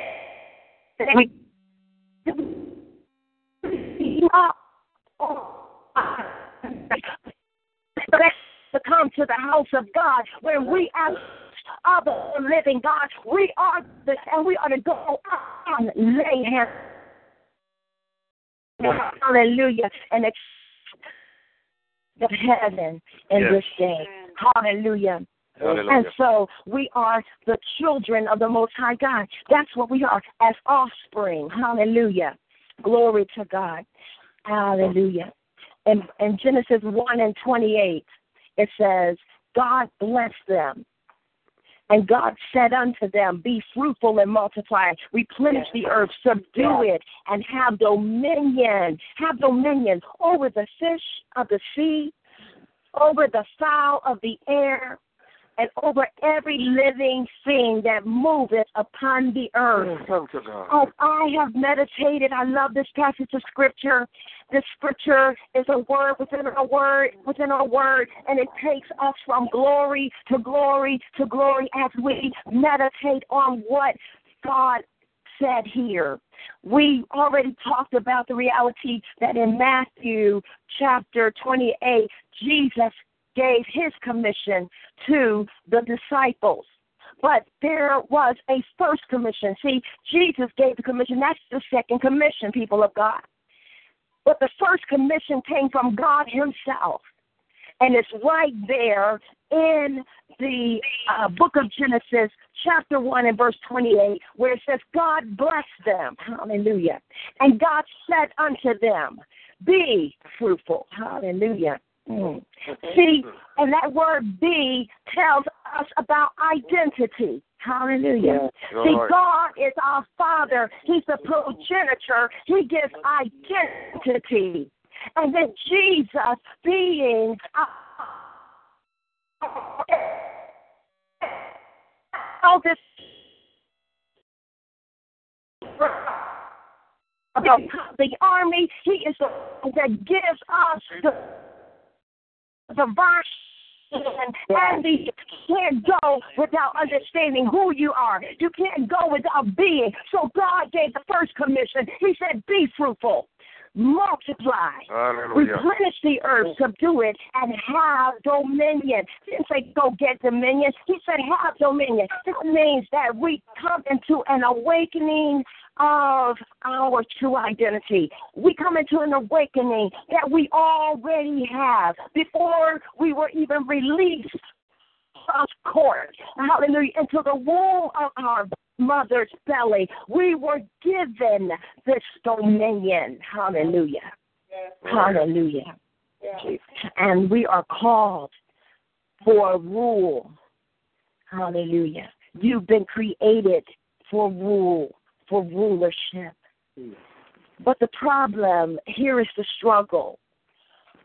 To come to the house of God when we are of the living God. We are the, and we are to go on, lay hands. Hallelujah. And accept the heaven in this day. Hallelujah. Hallelujah. And so we are the children of the Most High God. That's what we are as offspring. Hallelujah. Glory to God. Hallelujah. In, in Genesis 1 and 28, it says, God blessed them. And God said unto them, Be fruitful and multiply, replenish the earth, subdue it, and have dominion. Have dominion over the fish of the sea, over the fowl of the air, and over every living thing that moveth upon the earth. Thank you, God. As I have meditated, I love this passage of scripture. This scripture is a word within a word within a word, and it takes us from glory to glory to glory as we meditate on what God said here. We already talked about the reality that in Matthew chapter 28, Jesus gave his commission to the disciples. But there was a first commission. See, Jesus gave the commission. That's the second commission, people of God. But the first commission came from God Himself. And it's right there in the uh, book of Genesis, chapter 1 and verse 28, where it says, God blessed them. Hallelujah. And God said unto them, Be fruitful. Hallelujah. Mm. See, and that word be tells us about identity. Hallelujah. See, God is our Father. He's the progenitor. He gives identity. And then Jesus being all this about the army, he is the one that gives us the the verse and the you can't go without understanding who you are. You can't go without being. So God gave the first commission. He said, Be fruitful, multiply, Hallelujah. replenish the earth, subdue it, and have dominion. He didn't say go get dominion. He said have dominion. This means that we come into an awakening of our true identity. We come into an awakening that we already have before we were even released of court. Hallelujah. Into the womb of our mother's belly. We were given this dominion. Hallelujah. Hallelujah. And we are called for rule. Hallelujah. You've been created for rule, for rulership. Mm. But the problem here is the struggle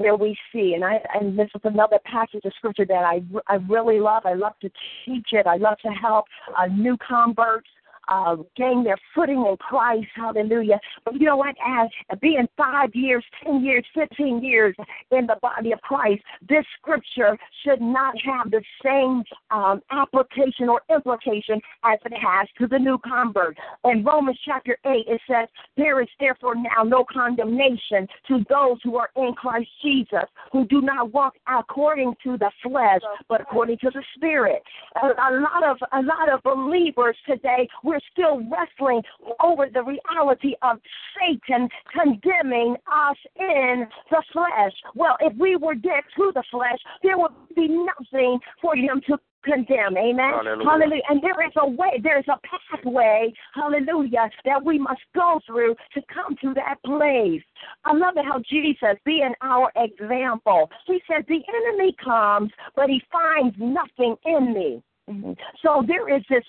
where we see, and I and this is another passage of scripture that I I really love. I love to teach it. I love to help uh, new converts uh, gain their footing in Christ. Hallelujah. But you know what? As being five years, 10 years, 15 years in the body of Christ, this scripture should not have the same um, application or implication as it has to the new convert. In Romans chapter 8, it says, There is therefore now no condemnation to those who are in Christ Jesus, who do not walk according to the flesh, but according to the Spirit. A, a lot of a lot of believers today, we're still wrestling over the reality of Satan condemning us in the flesh. Well, if we were dead to the flesh, there would be nothing for him to condemn. Amen. Hallelujah. hallelujah. And there is a way, there's a pathway, hallelujah, that we must go through to come to that place. I love it how Jesus, being our example, he says, The enemy comes, but he finds nothing in me. Mhm. So there is this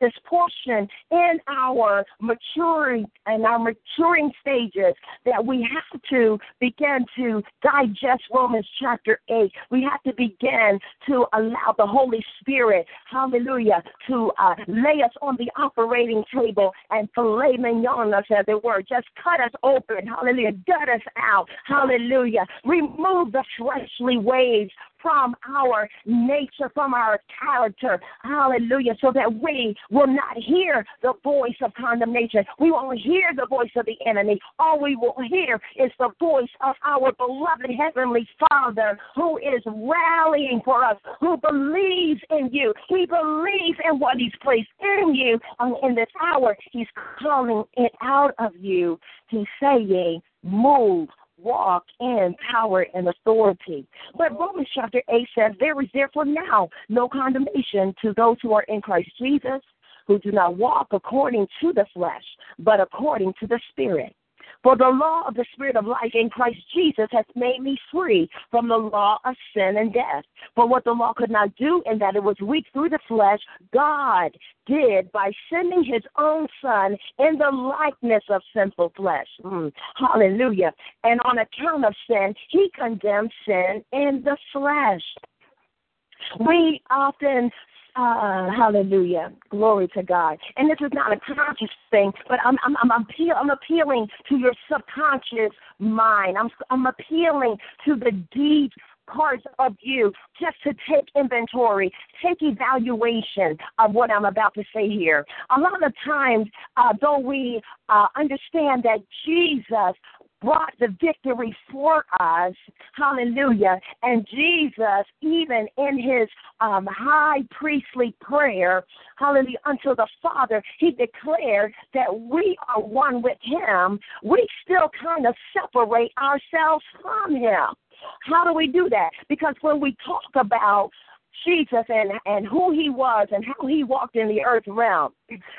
this portion in our maturing and our maturing stages that we have to begin to digest Romans chapter eight. We have to begin to allow the Holy Spirit, Hallelujah, to uh, lay us on the operating table and filet mignon us, as it were. Just cut us open, Hallelujah, gut us out, Hallelujah. Remove the fleshly ways from our nature, from our character. Hallelujah. So that we will not hear the voice of condemnation. We won't hear the voice of the enemy. All we will hear is the voice of our beloved Heavenly Father who is rallying for us, who believes in you. He believes in what He's placed in you. And in this hour, He's calling it out of you. He's saying, Move, walk in power and authority. But Romans chapter 8 says, There is therefore now no condemnation to those who are in Christ Jesus, who do not walk according to the flesh, but according to the Spirit. For the law of the Spirit of life in Christ Jesus has made me free from the law of sin and death. For what the law could not do, in that it was weak through the flesh, God did by sending his own Son in the likeness of sinful flesh. Mm, hallelujah. And on account of sin, he condemned sin in the flesh. We often uh, hallelujah. Glory to God. And this is not a conscious thing, but I'm I'm I'm, appeal, I'm appealing to your subconscious mind. I'm I'm appealing to the deep parts of you just to take inventory, take evaluation of what I'm about to say here. A lot of times, uh, though we uh, understand that Jesus brought the victory for us. Hallelujah. And Jesus, even in his um, high priestly prayer, hallelujah, unto the Father, he declared that we are one with him. We still kind of separate ourselves from him. How do we do that? Because when we talk about Jesus and, and who he was and how he walked in the earth realm.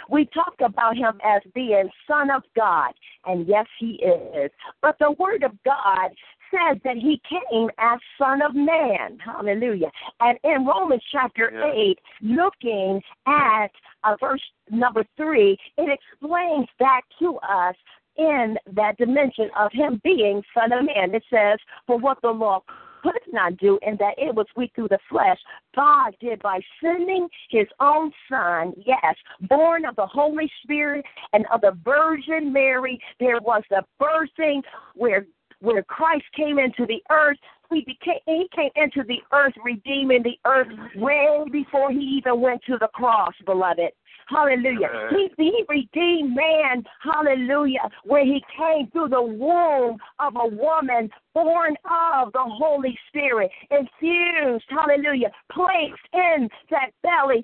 We talked about him as being Son of God, and yes, he is. But the Word of God says that he came as Son of Man. Hallelujah. And in Romans chapter Yeah. 8, looking at uh, verse number 3, it explains back to us in that dimension of him being Son of Man. It says, For what the law could not do, and that it was weak through the flesh, God did by sending his own Son, yes, born of the Holy Spirit and of the Virgin Mary. There was the birthing where where Christ came into the earth. He became he came into the earth, redeeming the earth way before he even went to the cross, beloved. Hallelujah. He, he redeemed man, hallelujah, where he came through the womb of a woman born of the Holy Spirit, infused, hallelujah, placed in that belly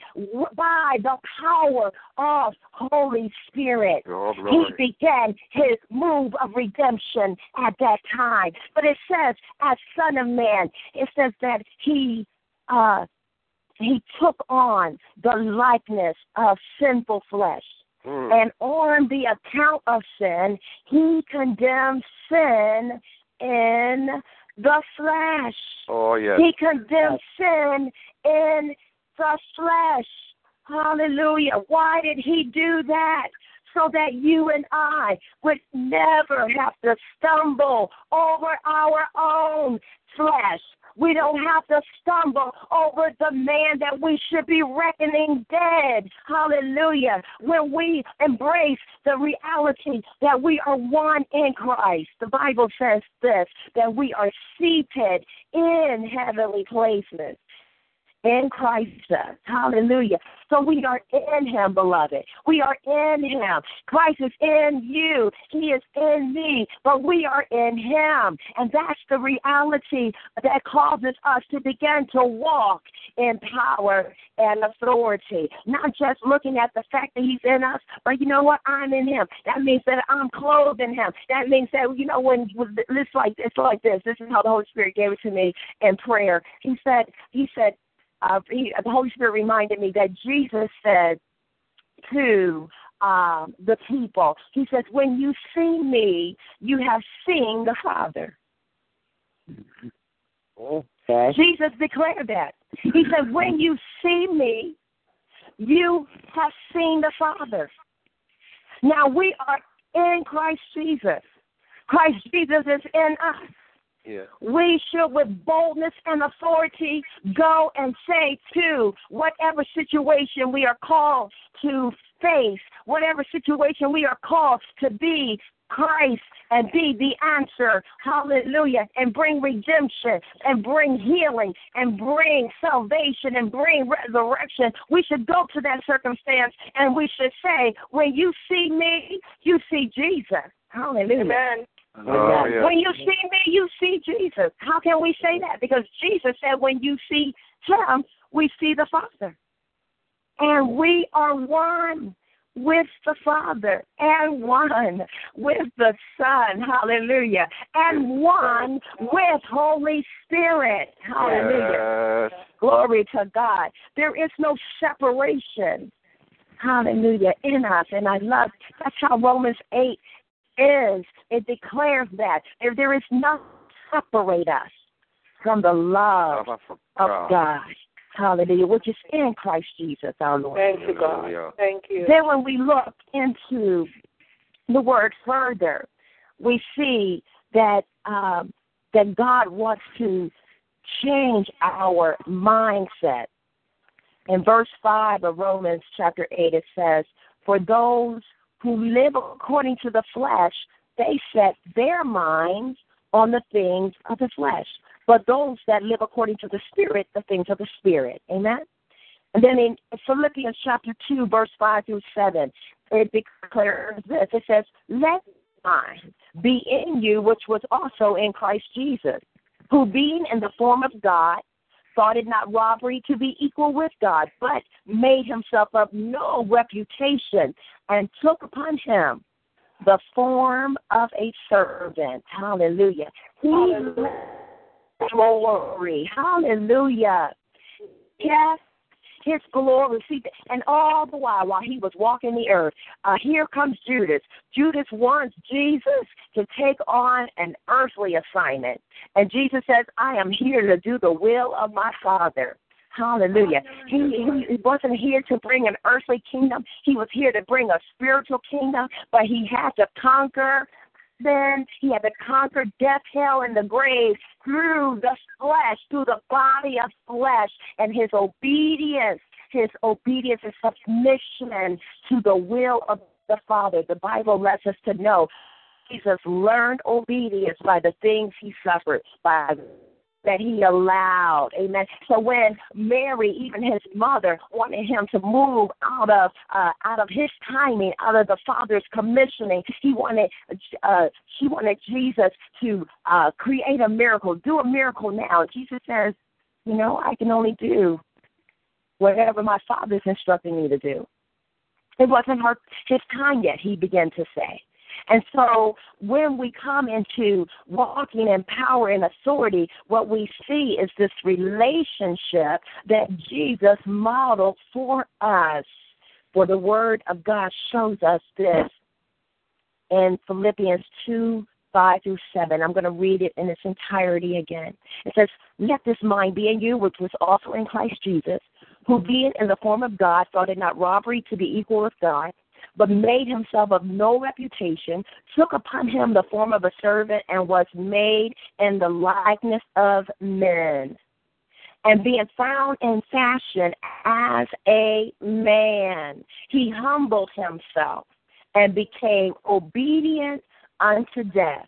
by the power of Holy Spirit. Oh, He began his move of redemption at that time. But it says, as Son of Man, it says that he uh, he took on the likeness of sinful flesh. Mm. And on the account of sin, he condemned sin in the flesh. Oh, yes. He condemned sin in the flesh. Hallelujah. Why did he do that? So that you and I would never have to stumble over our own flesh. We don't have to stumble over the man that we should be reckoning dead. Hallelujah. When we embrace the reality that we are one in Christ. The Bible says this that we are seated in heavenly places in Christ Jesus. Hallelujah. So we are in him, beloved. We are in him. Christ is in you. He is in me, but we are in him. And that's the reality that causes us to begin to walk in power and authority. Not just looking at the fact that he's in us, but you know what? I'm in him. That means that I'm clothed in him. That means that, you know, when it's like it's like this. This is how the Holy Spirit gave it to me in prayer. He said, he said, uh, he, the Holy Spirit reminded me that Jesus said to um, the people, He says, When you see me, you have seen the Father. Okay. Jesus declared that. He said, When you see me, you have seen the Father. Now we are in Christ Jesus. Christ Jesus is in us. Yeah. We should, with boldness and authority, go and say to whatever situation we are called to face, whatever situation we are called to be Christ and be the answer. Hallelujah. And bring redemption and bring healing and bring salvation and bring resurrection. We should go to that circumstance and we should say, when you see me, you see Jesus. Hallelujah. Amen. Oh, yeah. When you see me, you see Jesus. How can we say that? Because Jesus said, when you see him, we see the Father. And we are one with the Father and one with the Son. Hallelujah. And one with Holy Spirit. Hallelujah. Yes. Glory to God. There is no separation. Hallelujah. In us. And I love that's how Romans 8 is. It declares that if there is nothing to separate us from the love Abba for of God. Hallelujah, which is in Christ Jesus our Lord. Thank you, God. Thank you. Then when we look into the word further, we see that um, that God wants to change our mindset. In verse five of Romans chapter eight, it says, "For those who live according to the flesh, they set their minds on the things of the flesh. But those that live according to the Spirit, the things of the Spirit." Amen. And then in Philippians chapter 2, verse 5 through 7, it declares this. It says, Let mind be in you, which was also in Christ Jesus, who being in the form of God, thought it not robbery to be equal with God, but made himself of no reputation, and took upon him the form of a servant. Hallelujah. He glory. Hallelujah. Yes, his glory. See, and all the while, while he was walking the earth, uh, here comes Judas. Judas wants Jesus to take on an earthly assignment. And Jesus says, I am here to do the will of my Father. Hallelujah. He, he he wasn't here to bring an earthly kingdom. He was here to bring a spiritual kingdom, but he had to conquer sin. He had to conquer death, hell, and the grave through the flesh, through the body of flesh, and his obedience, his obedience and submission to the will of the Father. The Bible lets us to know Jesus learned obedience by the things he suffered, by that he allowed. Amen. So when Mary, even his mother, wanted him to move out of uh, out of his timing, out of the Father's commissioning, he wanted uh, she wanted Jesus to uh, create a miracle, do a miracle now. Jesus says, you know, I can only do whatever my Father's instructing me to do. It wasn't her his time yet. He began to say. And so when we come into walking in power and authority, what we see is this relationship that Jesus modeled for us. For the Word of God shows us this in Philippians 2 5 through 7. I'm going to read it in its entirety again. It says, Let this mind be in you, which was also in Christ Jesus, who being in the form of God thought it not robbery to be equal with God but made himself of no reputation, took upon him the form of a servant, and was made in the likeness of men. and being found in fashion as a man, he humbled himself and became obedient unto death,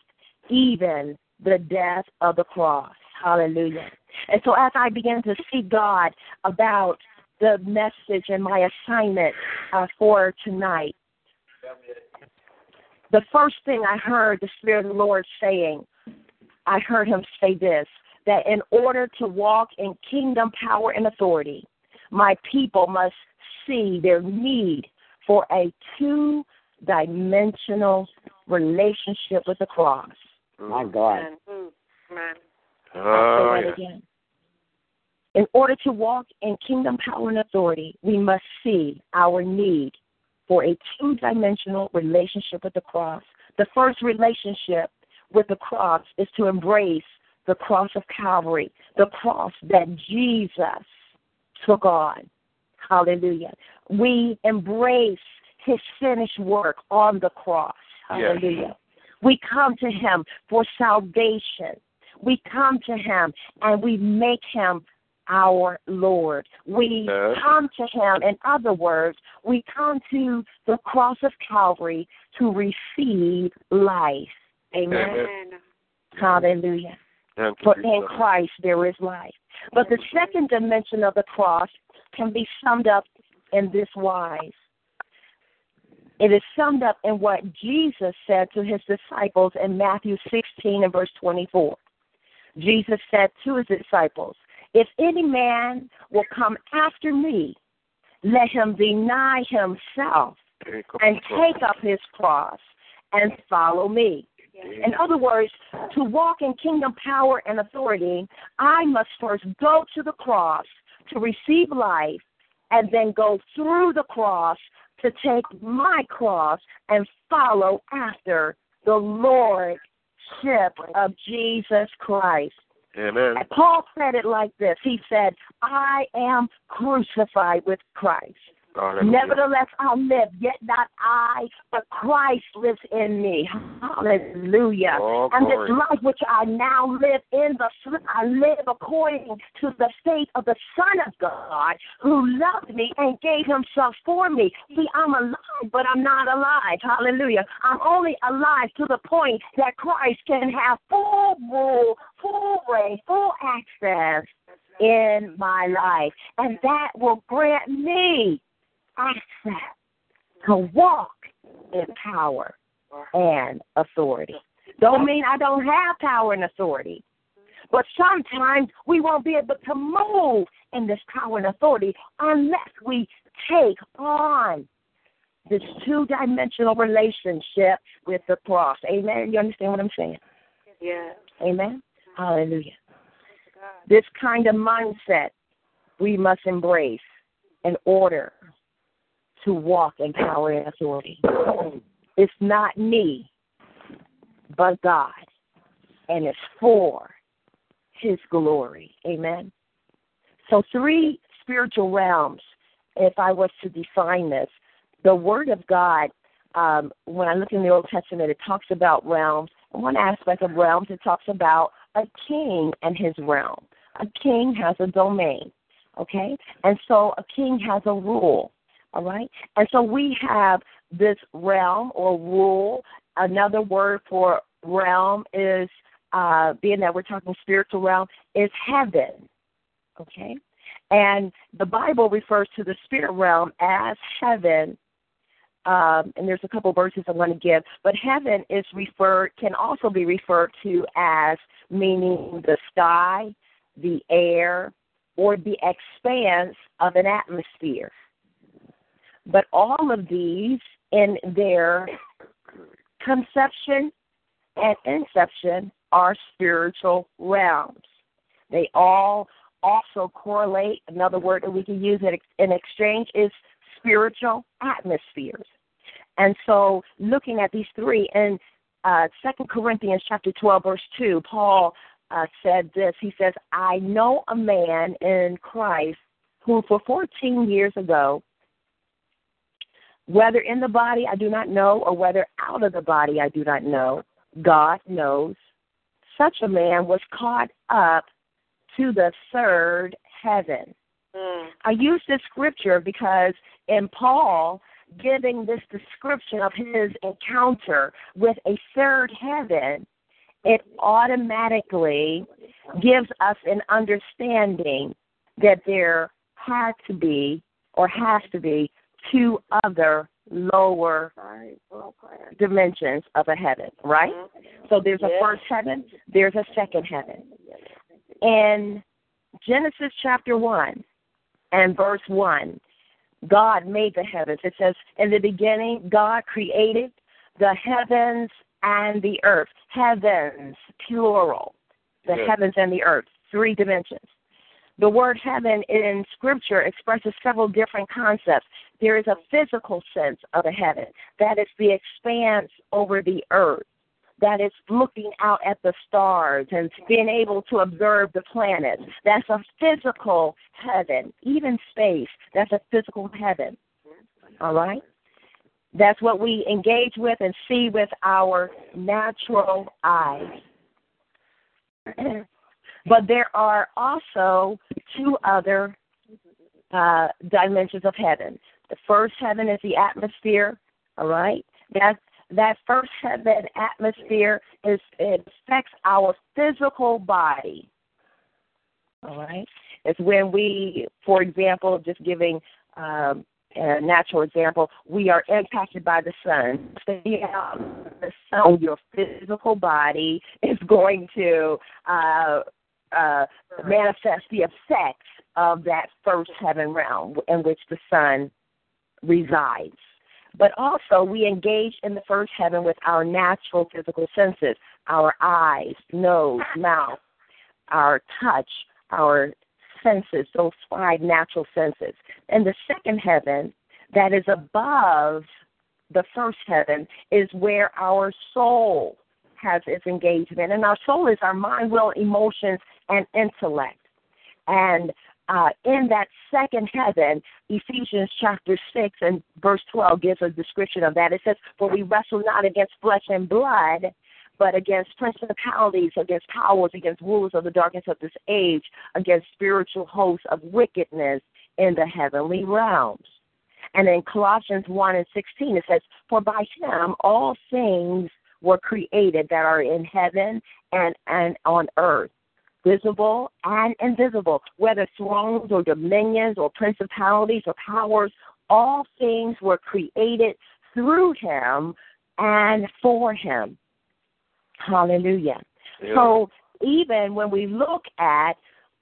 even the death of the cross. Hallelujah. And so as I began to see God about the message and my assignment uh, for tonight, the first thing I heard the Spirit of the Lord saying, I heard him say this that in order to walk in kingdom power and authority, my people must see their need for a two dimensional relationship with the cross. My God. Amen. Oh, Say that again. In order to walk in kingdom power and authority, we must see our need for a two dimensional relationship with the cross. The first relationship with the cross is to embrace the cross of Calvary, the cross that Jesus took on. Hallelujah. We embrace his finished work on the cross. Yes. Hallelujah. We come to him for salvation. We come to him and we make him our Lord. We Yes. come to him, in other words, we come to the cross of Calvary to receive life. Amen. Amen. Hallelujah. For in Christ there is life. But the second dimension of the cross can be summed up in this wise. It is summed up in what Jesus said to his disciples in Matthew 16 and verse 24. Jesus said to his disciples, If any man will come after me, let him deny himself and take up his cross and follow me. In other words, to walk in kingdom power and authority, I must first go to the cross to receive life and then go through the cross to take my cross and follow after the Lordship of Jesus Christ. Amen. Paul said it like this He said, I am crucified with Christ. Hallelujah. Nevertheless, I'll live, yet not I, but Christ lives in me. Hallelujah. Oh, and this life which I now live in the I live according to the faith of the Son of God who loved me and gave himself for me. See, I'm alive, but I'm not alive. Hallelujah. I'm only alive to the point that Christ can have full rule, full reign, full access in my life. And that will grant me access to walk in power and authority. Don't mean I don't have power and authority, but sometimes we won't be able to move in this power and authority unless we take on this two dimensional relationship with the cross. Amen. You understand what I'm saying? Yes. Amen. Hallelujah. This kind of mindset we must embrace in order to walk in power and authority. It's not me, but God, and it's for His glory. Amen. So, three spiritual realms, if I was to define this, the Word of God, um, when I look in the Old Testament, it talks about realms. One aspect of realms, it talks about a king and his realm. A king has a domain, okay? And so a king has a rule, all right? And so we have this realm or rule. Another word for realm is, uh, being that we're talking spiritual realm, is heaven, okay? And the Bible refers to the spirit realm as heaven um, and there's a couple verses I want to give, but heaven is referred can also be referred to as meaning the sky, the air, or the expanse of an atmosphere. But all of these, in their conception and inception, are spiritual realms. They all also correlate. Another word that we can use in exchange is spiritual atmospheres. And so, looking at these three, in uh, 2 Corinthians chapter 12, verse 2, Paul uh, said this. He says, I know a man in Christ who for 14 years ago, whether in the body I do not know, or whether out of the body I do not know, God knows, such a man was caught up to the third heaven. Mm. I use this scripture because in Paul giving this description of his encounter with a third heaven, it automatically gives us an understanding that there had to be or has to be two other lower dimensions of a heaven, right? Mm-hmm. So there's a first heaven, there's a second heaven. In Genesis chapter 1 and verse 1, God made the heavens. It says, In the beginning, God created the heavens and the earth. Heavens, plural. The heavens and the earth, three dimensions. The word heaven in Scripture expresses several different concepts. There is a physical sense of a heaven, that is the expanse over the earth, that is looking out at the stars and being able to observe the planets. That's a physical heaven. Even space, that's a physical heaven. All right? That's what we engage with and see with our natural eyes. but there are also two other uh, dimensions of heaven. The first heaven is the atmosphere, all right? That that first heaven atmosphere is it affects our physical body. All right? It's when we, for example, just giving um, a natural example, we are impacted by the sun. So, yeah, the sun, your physical body is going to uh, uh, manifest the effects of that first heaven realm in which the sun resides. But also, we engage in the first heaven with our natural physical senses our eyes, nose, mouth, our touch, our senses, those five natural senses. And the second heaven, that is above the first heaven, is where our soul has its engagement. And our soul is our mind, will, emotions, and intellect. And uh, in that second heaven, Ephesians chapter 6 and verse 12 gives a description of that. It says, For we wrestle not against flesh and blood, but against principalities, against powers, against rulers of the darkness of this age, against spiritual hosts of wickedness in the heavenly realms. And in Colossians 1 and 16, it says, For by him all things were created that are in heaven and, and on earth visible and invisible, whether thrones or dominions or principalities or powers, all things were created through him and for him. Hallelujah. Yeah. So even when we look at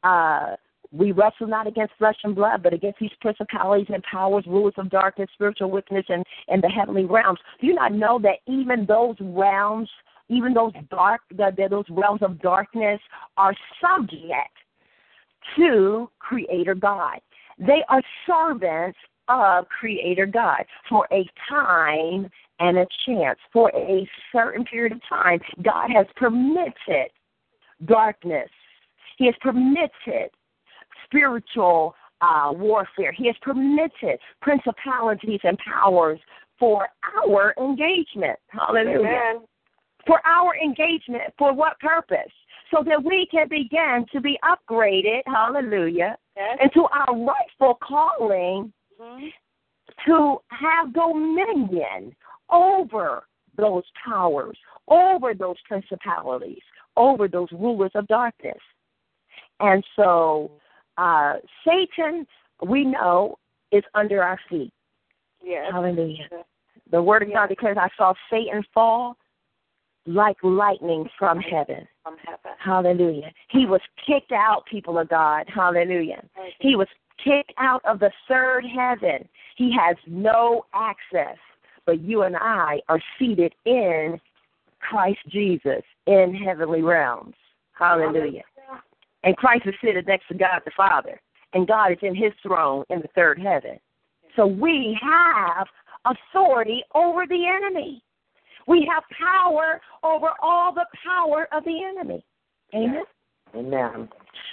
uh we wrestle not against flesh and blood, but against these principalities and powers, rulers of darkness, spiritual wickedness and in the heavenly realms. Do you not know that even those realms even those dark that those realms of darkness are subject to creator god. They are servants of creator god for a time and a chance for a certain period of time. God has permitted darkness. He has permitted spiritual uh, warfare. He has permitted principalities and powers for our engagement. Hallelujah. Amen. For our engagement. For what purpose? So that we can begin to be upgraded, hallelujah, Yes. into our rightful calling Mhm. to have dominion over those powers, over those principalities, over those rulers of darkness. And so uh, Satan, we know, is under our feet. Yes. Hallelujah. The word of God declares, I saw Satan fall like lightning from heaven. From heaven. Hallelujah. He was kicked out, people of God. Hallelujah. He was kicked out of the third heaven. He has no access. But you and I are seated in Christ Jesus in heavenly realms. Hallelujah. And Christ is seated next to God the Father. And God is in his throne in the third heaven. So we have authority over the enemy. We have power over all the power of the enemy. Amen. Amen.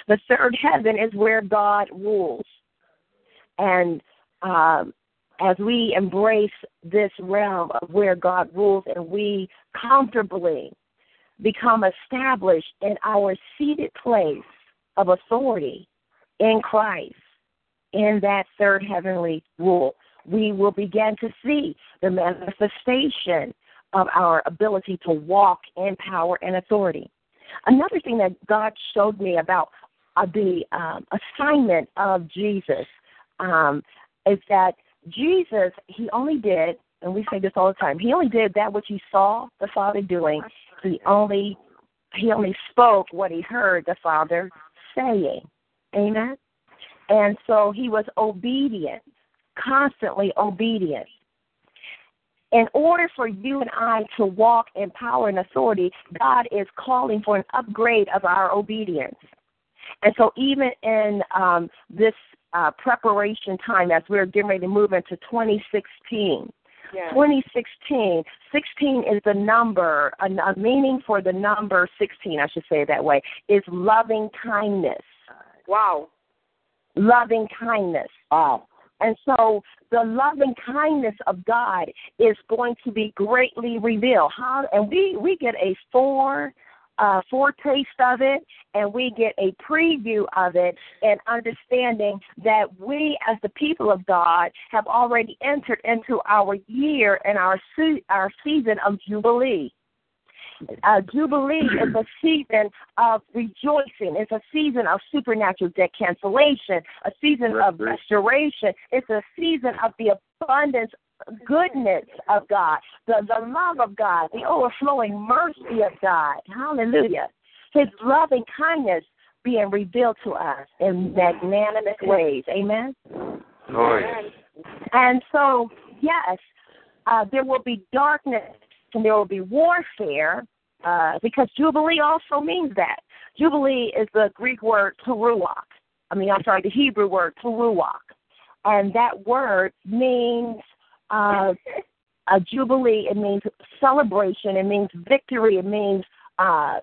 The third heaven is where God rules. And um, as we embrace this realm of where God rules and we comfortably become established in our seated place of authority in Christ, in that third heavenly rule, we will begin to see the manifestation of our ability to walk in power and authority. Another thing that God showed me about uh, the um, assignment of Jesus um, is that Jesus, he only did, and we say this all the time, he only did that which he saw the Father doing. He only he only spoke what he heard the Father saying. Amen. And so he was obedient, constantly obedient. In order for you and I to walk in power and authority, God is calling for an upgrade of our obedience. And so, even in um, this uh, preparation time, as we're getting ready to move into 2016, 2016, 16 is the number, a, a meaning for the number 16, I should say it that way, is loving kindness. Wow. Loving kindness. Wow. And so the loving kindness of God is going to be greatly revealed. How and we we get a four uh, foretaste of it, and we get a preview of it, and understanding that we, as the people of God, have already entered into our year and our our season of jubilee. Uh, Jubilee is a season of rejoicing. It's a season of supernatural debt cancellation, a season of restoration. It's a season of the abundance goodness of God, the, the love of God, the overflowing mercy of God. Hallelujah. His loving kindness being revealed to us in magnanimous ways. Amen. Oh, yes. And so, yes, uh, there will be darkness and there will be warfare uh, because Jubilee also means that. Jubilee is the Greek word teruach. I mean, I'm sorry, the Hebrew word teruach. And that word means uh, a jubilee. It means celebration. It means victory. It means uh,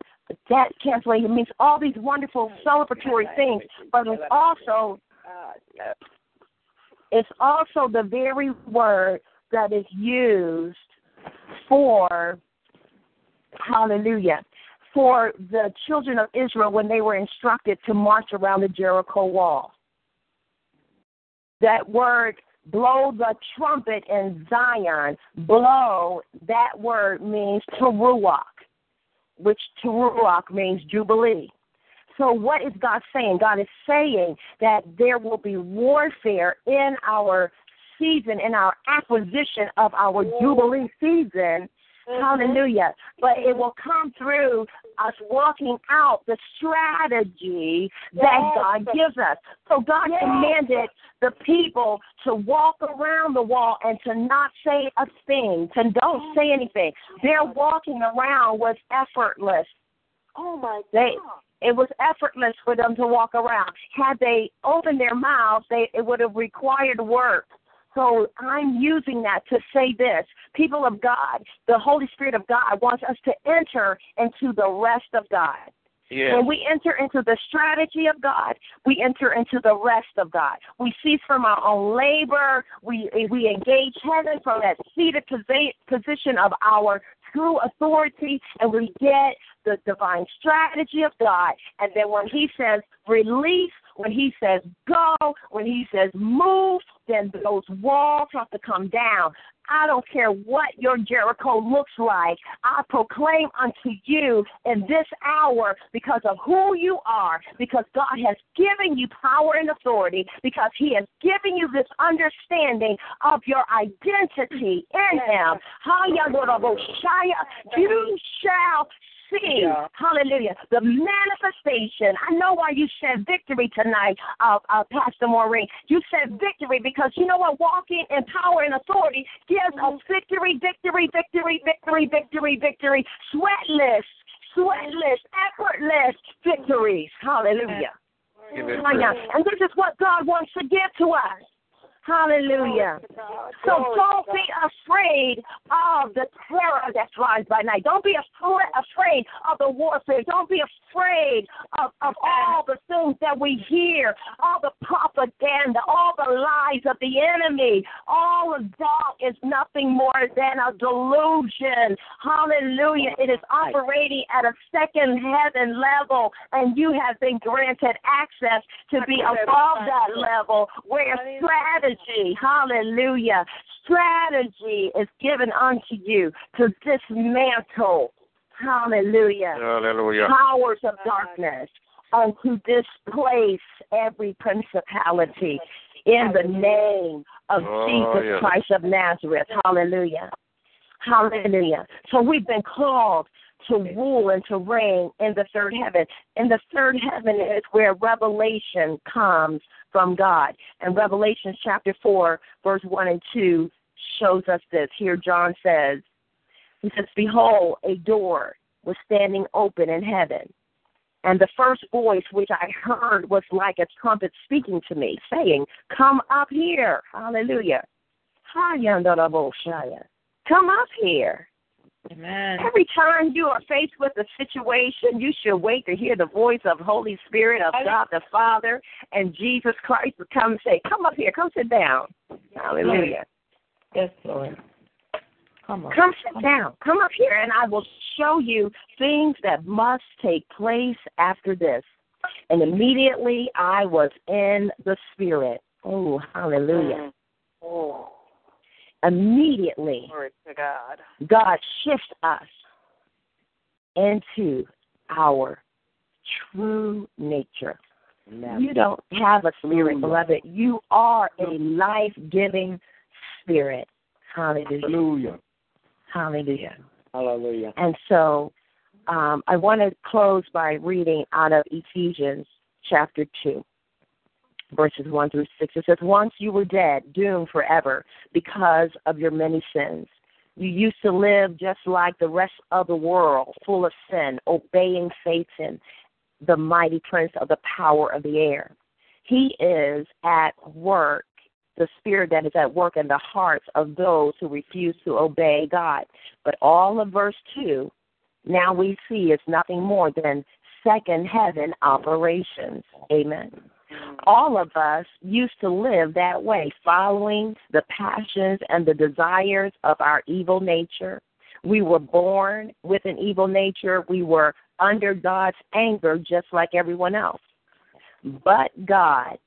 debt canceling. It means all these wonderful celebratory things. But it's also it's also the very word that is used for hallelujah for the children of Israel when they were instructed to march around the Jericho wall. That word blow the trumpet in Zion. Blow, that word means teruach, which teruach means jubilee. So what is God saying? God is saying that there will be warfare in our season, in our acquisition of our jubilee season. Mm-hmm. Hallelujah. But it will come through us walking out the strategy that God gives us. So God commanded the people to walk around the wall and to not say a thing, to don't mm. say anything. Their walking around was effortless. Oh my They it was effortless for them to walk around. Had they opened their mouths, they it would have required work. So I'm using that to say this. People of God, the Holy Spirit of God wants us to enter into the rest of God. Yeah. When we enter into the strategy of God, we enter into the rest of God. We cease from our own labor. We we engage heaven from that seated position of our true authority, and we get the divine strategy of God. And then when He says release, when He says go, when He says move, then those walls have to come down. I don't care what your Jericho looks like. I proclaim unto you in this hour because of who you are, because God has given you power and authority, because He has given you this understanding of your identity in Him. You shall see, hallelujah, the manifestation. I know why you said victory tonight, uh, uh, Pastor Maureen. You said victory because you know what? Walking in power and authority gives us victory, victory, victory, victory, victory, victory, sweatless, sweatless, effortless victories. Hallelujah. Hallelujah. And this is what God wants to give to us. Hallelujah. So don't be afraid of the terror that flies by night. Don't be afraid of the warfare. Don't be afraid of, of all the things that we hear, all the propaganda, all the lies of the enemy. All of that is nothing more than a delusion. Hallelujah. It is operating at a second heaven level, and you have been granted access to be above that level where strategy, hallelujah, strategy is given unto you to dismantle, hallelujah, Hallelujah. powers of darkness and to displace every principality in the name of Oh, Jesus yes. Christ of Nazareth. Hallelujah. Hallelujah. So we've been called to rule and to reign in the third heaven. And the third heaven is where revelation comes from God. And Revelation chapter 4, verse 1 and 2 shows us this. Here John says, He says, Behold, a door was standing open in heaven. And the first voice which I heard was like a trumpet speaking to me, saying, Come up here. Hallelujah. Come up here. Amen. Every time you are faced with a situation, you should wait to hear the voice of Holy Spirit of God the Father and Jesus Christ come and say, Come up here, come sit down. Hallelujah. Yes, Lord. Come on. Come sit down. Come up here and I will show you things that must take place after this. And immediately I was in the spirit. Oh, hallelujah. Mm. Oh, Immediately glory to God. God shifts us into our true nature. You don't have a spirit, beloved. You are a life giving spirit. Hallelujah. Hallelujah. Hallelujah. Hallelujah. And so um, I want to close by reading out of Ephesians chapter 2, verses 1 through 6. It says, Once you were dead, doomed forever because of your many sins. You used to live just like the rest of the world, full of sin, obeying Satan, the mighty prince of the power of the air. He is at work, the spirit that is at work in the hearts of those who refuse to obey God. But all of verse 2, now we see is nothing more than second heaven operations. Amen. All of us used to live that way, following the passions and the desires of our evil nature. We were born with an evil nature. We were under God's anger just like everyone else. But God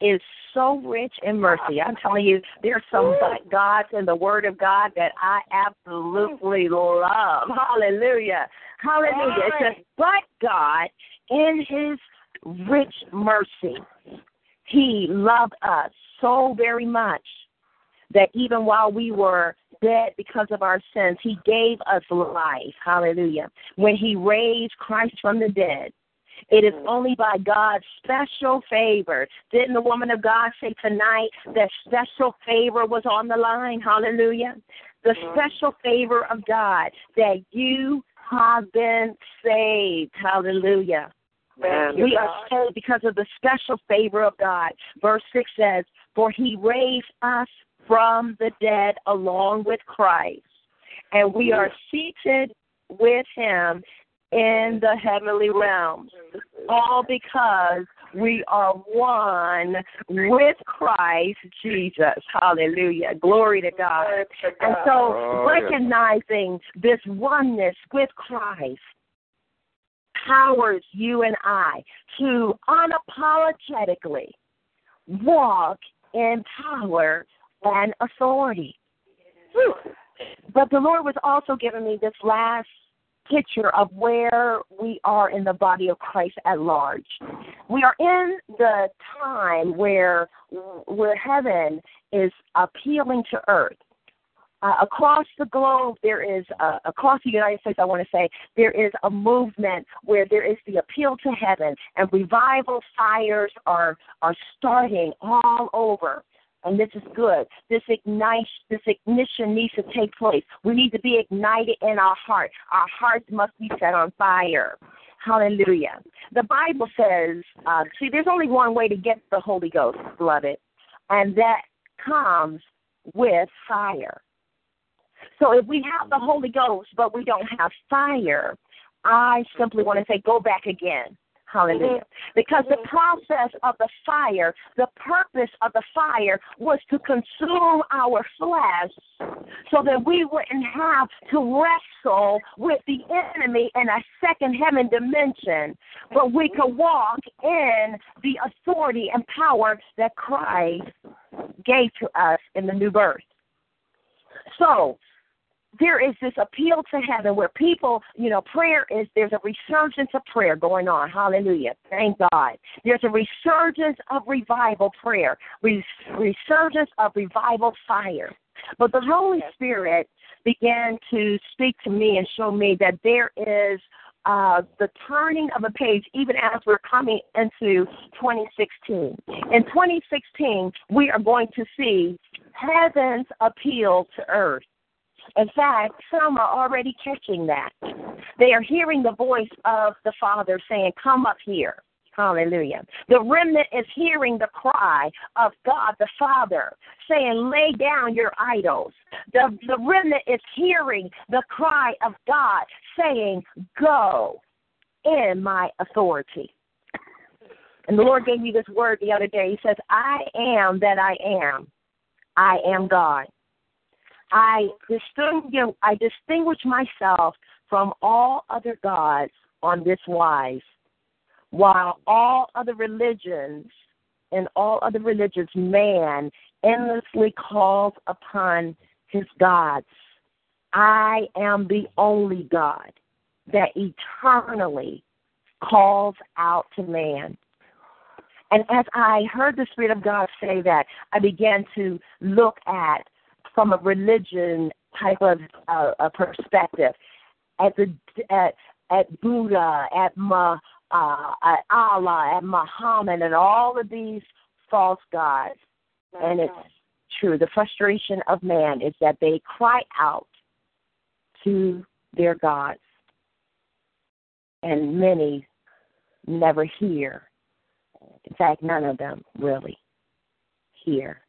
is so rich in mercy. I'm telling you, there's some but gods in the Word of God that I absolutely love. Hallelujah. Hallelujah. It says, but God, in His rich mercy, He loved us so very much that even while we were dead because of our sins, He gave us life. Hallelujah. When He raised Christ from the dead, it is only by God's special favor. Didn't the woman of God say tonight that special favor was on the line? Hallelujah. The special favor of God that you have been saved. Hallelujah. You, We are saved because of the special favor of God. Verse 6 says, For he raised us from the dead along with Christ, and we are seated with him in the heavenly realms. All because we are one with Christ Jesus. Hallelujah. Glory to God. And so, Oh, recognizing this oneness with Christ powers you and I to unapologetically walk in power and authority. Whew. But the Lord was also giving me this last picture of where we are in the body of Christ at large. We are in the time where where heaven is appealing to earth. Uh, across the globe, there is, uh, across the United States, I want to say, there is a movement where there is the appeal to heaven, and revival fires are are starting all over. And this is good. This ignite, this ignition needs to take place. We need to be ignited in our heart. Our hearts must be set on fire. Hallelujah. The Bible says, uh, see, there's only one way to get the Holy Ghost, beloved, and that comes with fire. So if we have the Holy Ghost, but we don't have fire, I simply want to say, go back again. Hallelujah. Because the process of the fire, the purpose of the fire was to consume our flesh so that we wouldn't have to wrestle with the enemy in a second heaven dimension, but we could walk in the authority and power that Christ gave to us in the new birth. So, there is this appeal to heaven where people, you know, prayer is there's a resurgence of prayer going on. Hallelujah. Thank God. There's a resurgence of revival prayer, resurgence of revival fire. But the Holy Spirit began to speak to me and show me that there is uh, the turning of a page, even as we're coming into 2016. In 2016, we are going to see heaven's appeal to earth. In fact, some are already catching that. They are hearing the voice of the Father saying, Come up here. Hallelujah. The remnant is hearing the cry of God the Father saying, Lay down your idols. The, the remnant is hearing the cry of God saying, Go in my authority. And the Lord gave me this word the other day. He says, I am that I am. I am God. I distinguish, I distinguish myself from all other gods on this wise, while all other religions and all other religions man endlessly calls upon his gods. I am the only God that eternally calls out to man. And as I heard the Spirit of God say that, I began to look at from a religion type of uh, a perspective at the at at Buddha, at Ma, uh, at Allah, at Muhammad, and all of these false gods. and it's true. The frustration of man is that they cry out to their gods, and many never hear. In fact, none of them really hear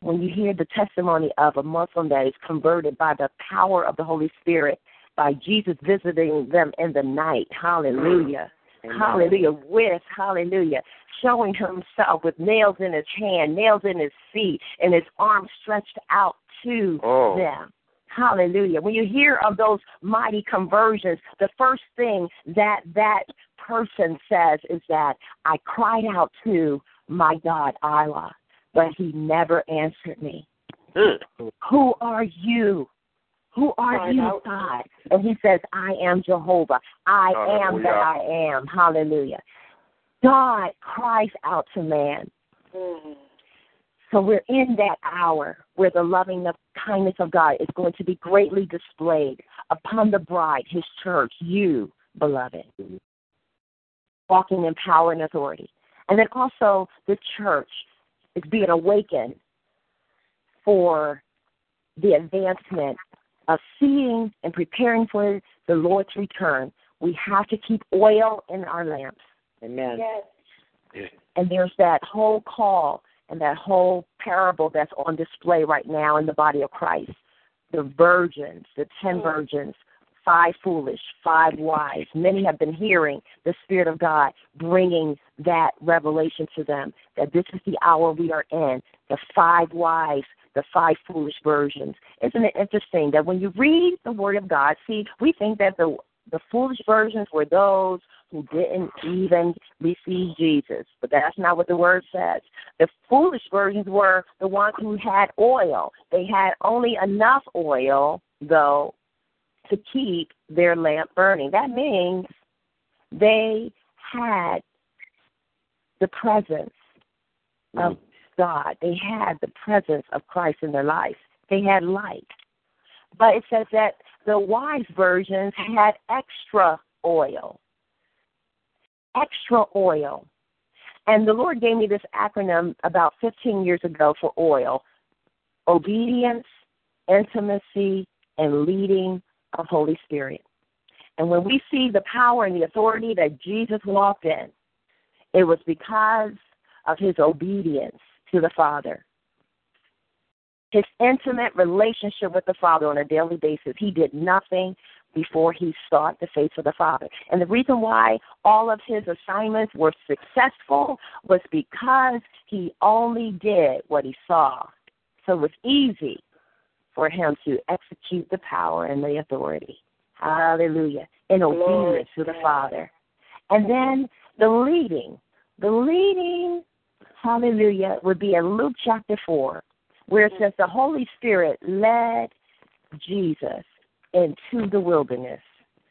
when you hear the testimony of a Muslim that is converted by the power of the Holy Spirit, by Jesus visiting them in the night, hallelujah. Amen. Hallelujah. With, hallelujah, showing himself with nails in his hand, nails in his feet, and his arms stretched out to oh. them. Hallelujah. When you hear of those mighty conversions, the first thing that that person says is that I cried out to my God, Allah but he never answered me. Mm. Who are you? Who are you, God? And he says, I am Jehovah. I Hallelujah. am that I am. Hallelujah. God cries out to man. Mm. So we're in that hour where the loving the kindness of God is going to be greatly displayed upon the bride, his church, you, beloved, walking in power and authority. And then also the church is being awakened for the advancement of seeing and preparing for the Lord's return. We have to keep oil in our lamps. Amen. Yes. And there's that whole call and that whole parable that's on display right now in the body of Christ. The virgins, the ten mm. virgins, five foolish, five wise. Many have been hearing the Spirit of God bringing that revelation to them that this is the hour we are in. The five wise, the five foolish versions. Isn't it interesting that when you read the Word of God, see, we think that the the foolish versions were those who didn't even receive Jesus. But that's not what the word says. The foolish versions were the ones who had oil. They had only enough oil, though, to keep their lamp burning. That means they had the presence of mm. God. They had the presence of Christ in their life. They had light. But it says that the wise versions had extra oil. Extra oil. And the Lord gave me this acronym about 15 years ago for oil obedience, intimacy, and leading of Holy Spirit. And when we see the power and the authority that Jesus walked in, it was because of his obedience to the Father. His intimate relationship with the Father on a daily basis. He did nothing before he sought the face of the Father. And the reason why all of his assignments were successful was because he only did what he saw. So it was easy for him to execute the power and the authority. Hallelujah. In obedience to the Father. And then the leading. The leading, hallelujah, would be in Luke chapter 4, where it says the Holy Spirit led Jesus into the wilderness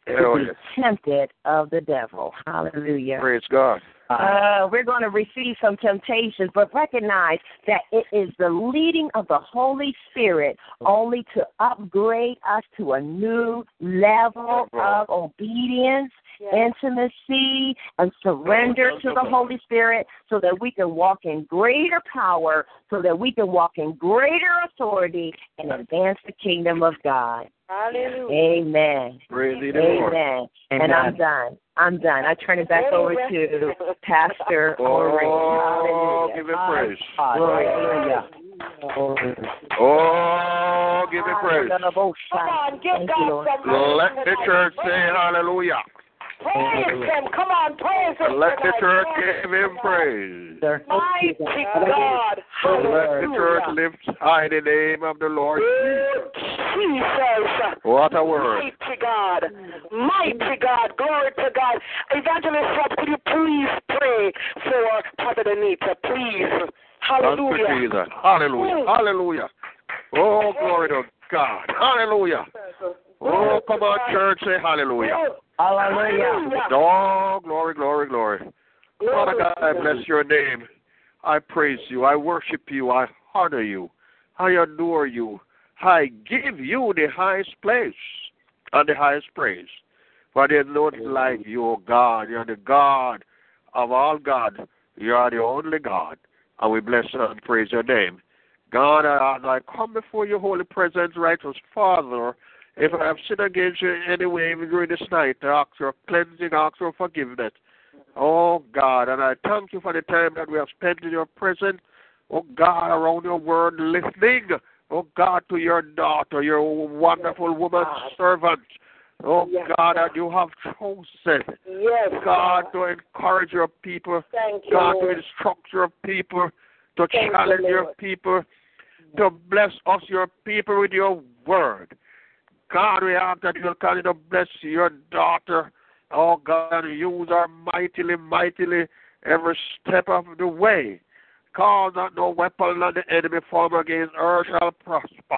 Hell to be yes. tempted of the devil. Hallelujah. Praise God. Uh, we're going to receive some temptations, but recognize that it is the leading of the Holy Spirit only to upgrade us to a new level of obedience, intimacy, and surrender to the Holy Spirit so that we can walk in greater power, so that we can walk in greater authority and advance the kingdom of God. Hallelujah. Amen. Praise thee the Amen. And I'm done. I'm done. I turn it back over to Pastor oh, Maureen. Oh, Hallelujah. give him praise. Hallelujah. Oh, give him praise. Come on, give God some Let the church say hallelujah. Praise Him. Come on, praise Him. Let the church give him praise. Mighty God. Let the church lift high the name of the Lord. Jesus. What a word. Mighty God. Mighty God. Glory to God. Evangelist Rob, could you please pray for Prophet Anita? Please. Hallelujah. Hallelujah. Hallelujah. Oh, glory to God. Hallelujah. Oh, come on, church, say hallelujah. Hallelujah. Oh, glory, glory, glory. Father God, I bless your name. I praise you. I worship you. I honor you. I adore you. I give you the highest place and the highest praise. For there's no like you, O God. You're the God of all God. You are the only God. And we bless and praise your name. God, as I come before your holy presence, righteous Father, if I have sinned against you in any way even during this night, I ask for cleansing, I ask for forgiveness. Oh God, and I thank you for the time that we have spent in your presence. Oh God, around your word, listening. Oh God, to your daughter, your wonderful woman servant. Oh Yes, God, God. that you have chosen. Yes, God, to encourage your people. Thank you, God, to instruct your people, to Thank you, challenge your people, to bless us, your people, with your word. God, we ask that you'll continue to bless your daughter. Oh, God, use her mightily, mightily every step of the way. Cause that no weapon of the enemy form against her shall prosper.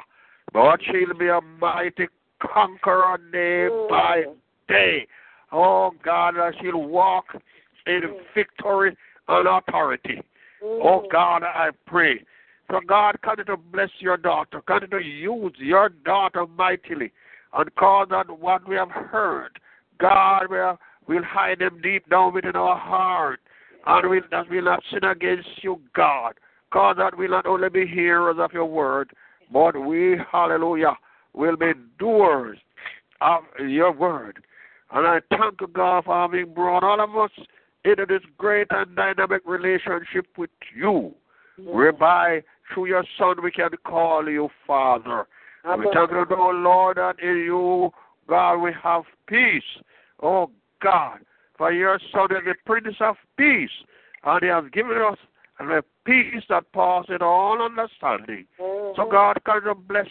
But she'll be a mighty conqueror day mm. by day. Oh, God, that she'll walk in mm. victory and authority. Oh mm. God, I pray. So God, continue to bless your daughter. Continue to use your daughter mightily and cause that what we have heard, God will will hide them deep down within our heart. And we that will not sin against you, God. Cause that we'll not only be hearers of your word, but we, hallelujah, will be doers of your word. And I thank God, for having brought all of us into this great and dynamic relationship with you, whereby through your Son we can call you Father. And we thank you, oh Lord, that in you, God, we have peace. Oh God, for your Son is the Prince of Peace, and He has given us a peace that passes all understanding. So God, come to bless,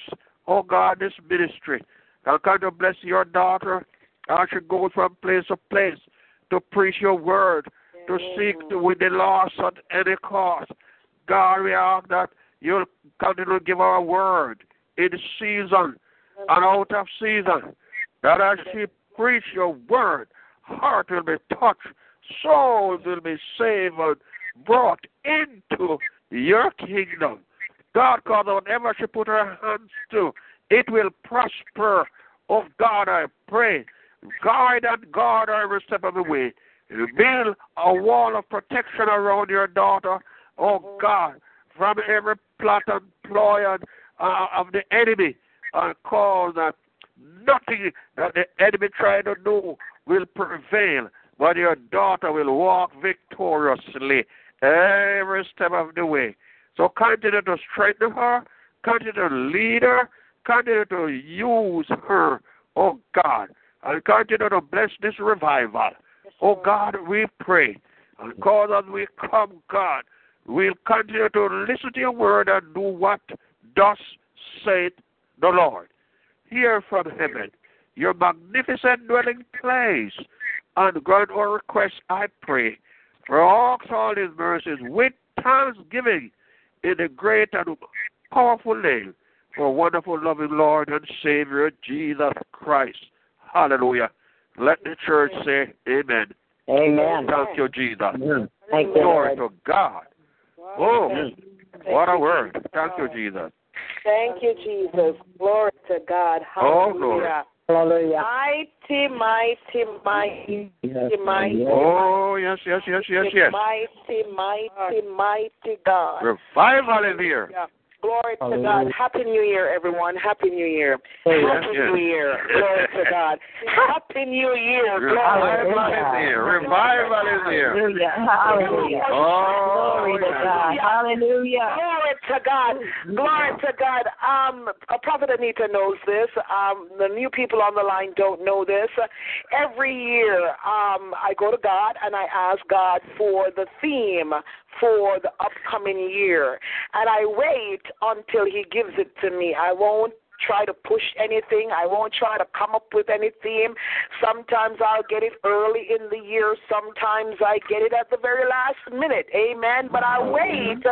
oh God, this ministry. God, come to bless your daughter as she goes from place to place to preach your word, to seek to win the lost at any cost. God, we ask that you'll continue to give our word in season and out of season. That as she preach your word, heart will be touched, souls will be saved and brought into your kingdom. God, God, whatever she put her hands to, it will prosper. Of God, I pray. Guide and guard every step of the way. Build a wall of protection around your daughter, oh God, from every plot and ploy and, uh, of the enemy, and cause that nothing that the enemy trying to do will prevail, but your daughter will walk victoriously every step of the way. So continue to strengthen her, continue to lead her, continue to use her, oh God, and continue to bless this revival. Oh God, we pray. And cause as we come, God, we'll continue to listen to your word and do what thus saith the Lord. Hear from heaven your magnificent dwelling place and grant our request, I pray, for all, all his mercies with thanksgiving in the great and powerful name for wonderful, loving Lord and Savior Jesus Christ. Hallelujah. Let the church say amen. Amen. Thank you, Jesus. Thank you, Glory Lord. to God. Oh, what a word. Thank you, Jesus. Thank you, Jesus. Glory to God. Oh, Hallelujah. glory. Hallelujah. Mighty, mighty, mighty, mighty, Oh, yes, yes, yes, yes, yes. mighty, mighty, mighty God. Revival is here. Yeah. Glory to God. Happy New Year, everyone. Happy New Year. Yes, Happy yes. New Year. Glory to God. Happy New Year. Glory. Revival is here. Revival is here. Hallelujah. Hallelujah. Oh, Glory to. God. Hallelujah. Glory to God. Glory to God. Um, Prophet Anita knows this. Um, the new people on the line don't know this. Every year, um, I go to God and I ask God for the theme for the upcoming year, and I wait until He gives it to me. I won't try to push anything. I won't try to come up with any theme. Sometimes I'll get it early in the year. Sometimes I get it at the very last minute. Amen. But I wait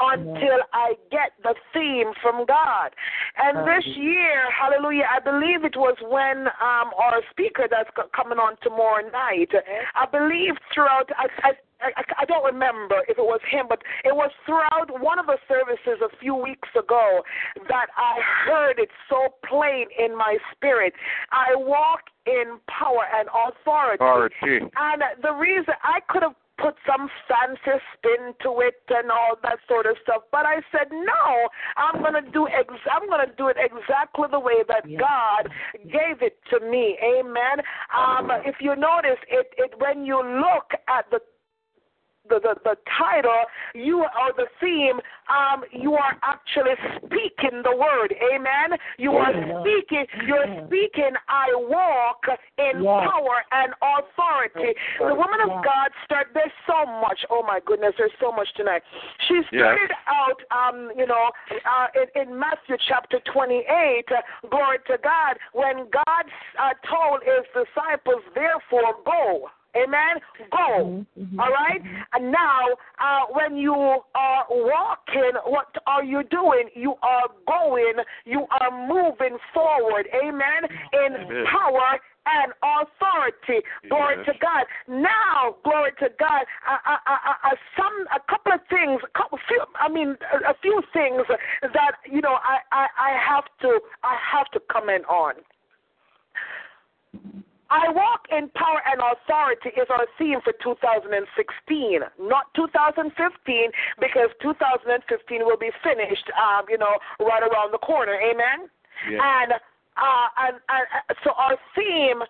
until I get the theme from God. And this year, hallelujah, I believe it was when um, our speaker that's coming on tomorrow night, I believe throughout, I, I, I, I don't remember if it was him, but it was throughout one of the services a few weeks ago that I heard it so plain in my spirit. I walk in power and authority. Authority. And the reason I could have put some fancy spin to it and all that sort of stuff, but I said no. I'm gonna do ex- I'm gonna do it exactly the way that God gave it to me. Amen. Um, if you notice, it, it when you look at the the, the, the title, you or the theme, um, you are actually speaking the word. Amen. You are speaking. You're speaking. I walk in Yes. power and authority. The woman of God started. There's so much. Oh my goodness. There's so much tonight. She started out, um, you know, uh, in, in Matthew chapter 28. Uh, glory to God. When God uh, told his disciples, therefore go. Amen. Go. All right. And now, uh, when you are walking, what are you doing? You are going. You are moving forward. Amen. In Amen. power and authority. Glory Yes. to God. Now, glory to God. Uh, uh, uh, uh, uh, some, a couple of things. A couple, few, I mean, a, a few things that you know. I, I, I have to, I have to comment on. I walk in power and authority is our theme for 2016, not 2015, because 2015 will be finished, um, you know, right around the corner. Amen. Yes. And, uh, and and uh, so our theme,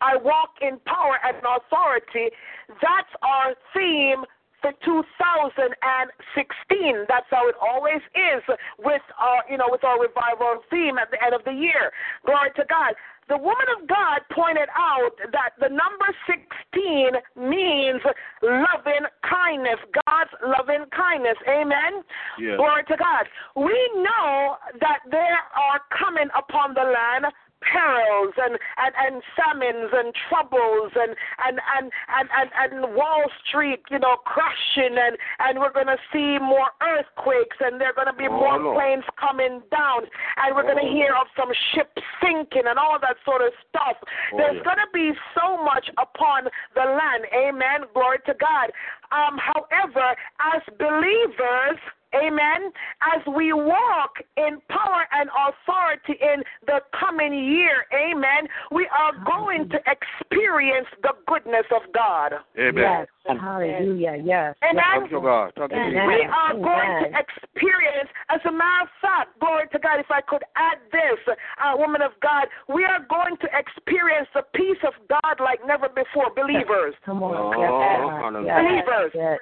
I walk in power and authority. That's our theme for 2016. That's how it always is with our, you know, with our revival theme at the end of the year. Glory to God. The woman of God pointed out that the number 16 means loving kindness, God's loving kindness. Amen. Yes. Glory to God. We know that there are coming upon the land perils and, and, and famines and troubles and and, and, and, and and Wall Street, you know, crashing and, and we're gonna see more earthquakes and there are gonna be Oh, more Lord. planes coming down and we're gonna Oh, hear of some ships sinking and all that sort of stuff. Oh, There's yeah. gonna be so much upon the land. Amen. Glory to God. Um, however, as believers, Amen. As we walk in power and authority in the coming year, amen, we are going to experience the goodness of God. Amen. Yes. Hallelujah. Yes. Amen. Thank you, God. Thank you, Amen. We are going to experience, as a matter of fact, glory to God, if I could add this, uh, woman of God, we are going to experience the peace of God like never before, believers. Come on. Oh, yes. hallelujah. Yes. Believers.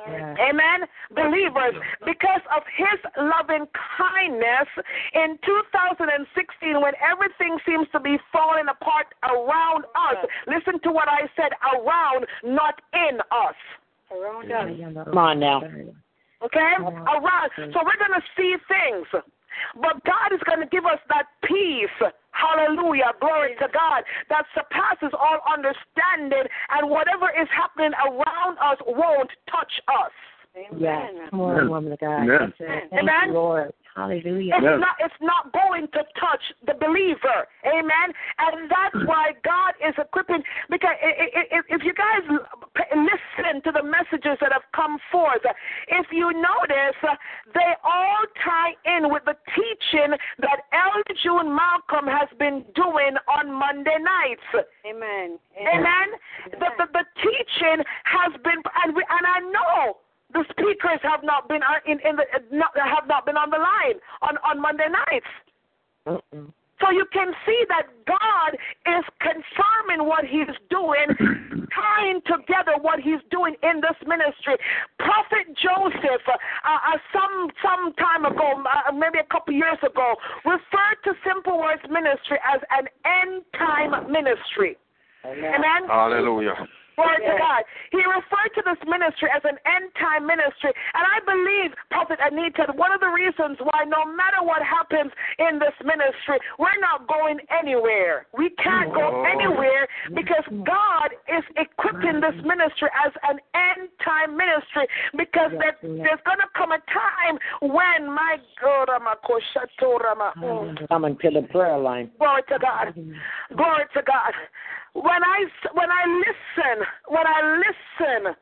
Yes. Amen. Believers, because of his loving kindness in 2016, when everything seems to be falling apart around us, listen to what I said around, not in us. Around us. Come on now. Okay? Around. So we're going to see things. But God is going to give us that peace. Hallelujah. Glory to God. That surpasses all understanding. And whatever is happening around us won't touch us. Yes. Come on, woman of God. Amen. That's it. Thank Amen. Lord. Hallelujah. It's Yes. not it's not going to touch the believer. Amen. And that's mm. why God is equipping because i- i- i- if you guys listen to the messages that have come forth, if you notice, they all tie in with the teaching that Elder June Malcolm has been doing on Monday nights. Amen. Amen. The, the the teaching has been, and we, and I know the speakers have not been on- in in the not, have not been on the line on on Monday nights. Mm-mm. So you can see that God is confirming what He's doing, tying together what He's doing in this ministry. Prophet Joseph, uh, uh, some some time ago, uh, maybe a couple years ago, referred to Simple Words Ministry as an end time ministry. Amen. Hallelujah. Glory to God. He referred to this ministry as an end time ministry. And I believe, Prophet Anita, one of the reasons why no matter what happens in this ministry, we're not going anywhere. We can't go anywhere because God is equipping this ministry as an end time ministry because there, there's going to come a time when, my God, to kill the prayer line. Glory to God. Glory to God. When I when I listen, when I listen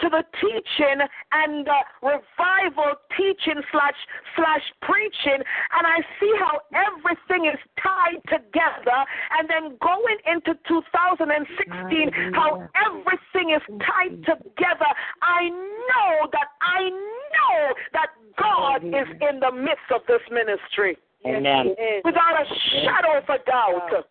to the teaching and the revival teaching slash slash preaching, and I see how everything is tied together, and then going into 2016, how everything is tied together, I know that I know that God is in the midst of this ministry. Amen. without a shadow of a doubt.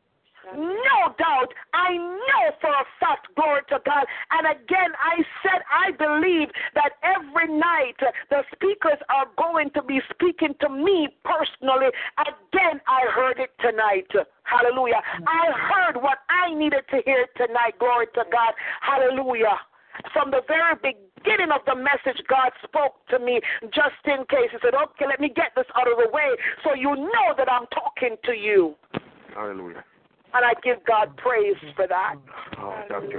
No doubt. I know for a fact, glory to God. And again, I said I believe that every night the speakers are going to be speaking to me personally. Again, I heard it tonight. Hallelujah. I heard what I needed to hear tonight. Glory to God. Hallelujah. From the very beginning of the message, God spoke to me just in case. He said, Okay, let me get this out of the way so you know that I'm talking to you. Hallelujah. And I give God praise for that. Oh.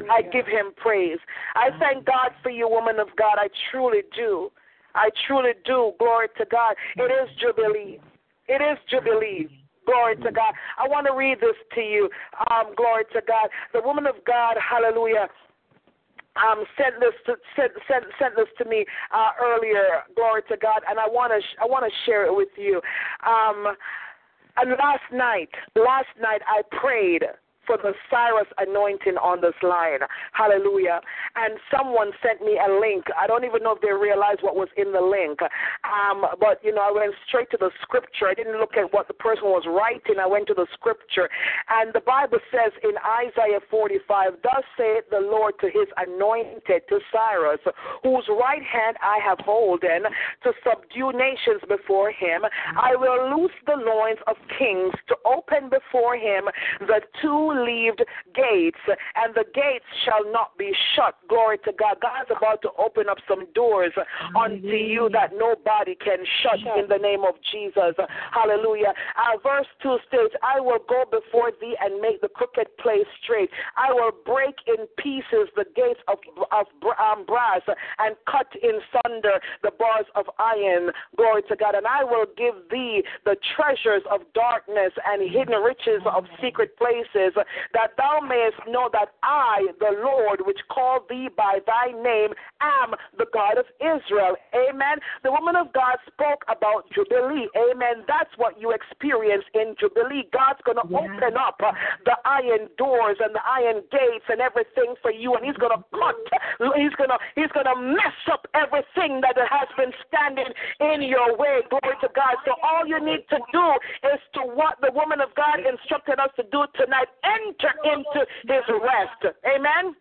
I give him praise. I thank God for you, woman of God. I truly do. I truly do. Glory to God. It is Jubilee. It is Jubilee. Glory to God. I want to read this to you. Um, glory to God. The woman of God, hallelujah, um, sent this to sent, sent, sent this to me uh, earlier. Glory to God, and I want to sh- I want to share it with you. Um, last night, last night I prayed for the Cyrus anointing on this line. Hallelujah. And someone sent me a link. I don't even know if they realized what was in the link. Um, but, you know, I went straight to the scripture. I didn't look at what the person was writing. I went to the scripture. And the Bible says in Isaiah 45, Thus saith the Lord to his anointed, to Cyrus, whose right hand I have holden, to subdue nations before him. I will loose the loins of kings, to open before him the two leaved gates, and the gates shall not be shut. Glory to God. God's about to open up some doors unto you that nobody can shut in the name of Jesus. Hallelujah. Uh, verse 2 states, I will go before thee and make the crooked place straight. I will break in pieces the gates of, of um, brass and cut in sunder the bars of iron. Glory to God. And I will give thee the treasures of darkness and hidden riches of secret places, that thou mayest know that I, the Lord, which called thee by thy name, am the God of Israel. Amen. The woman of God spoke about Jubilee. Amen. That's what you experience in Jubilee. God's going to open up uh, the iron doors and the iron gates and everything for you, and He's going to cut. He's going to He's going to mess up everything that has been standing in your way. Glory to God. So all you need to do is to what the woman of God instructed us to do tonight enter into his rest. Amen.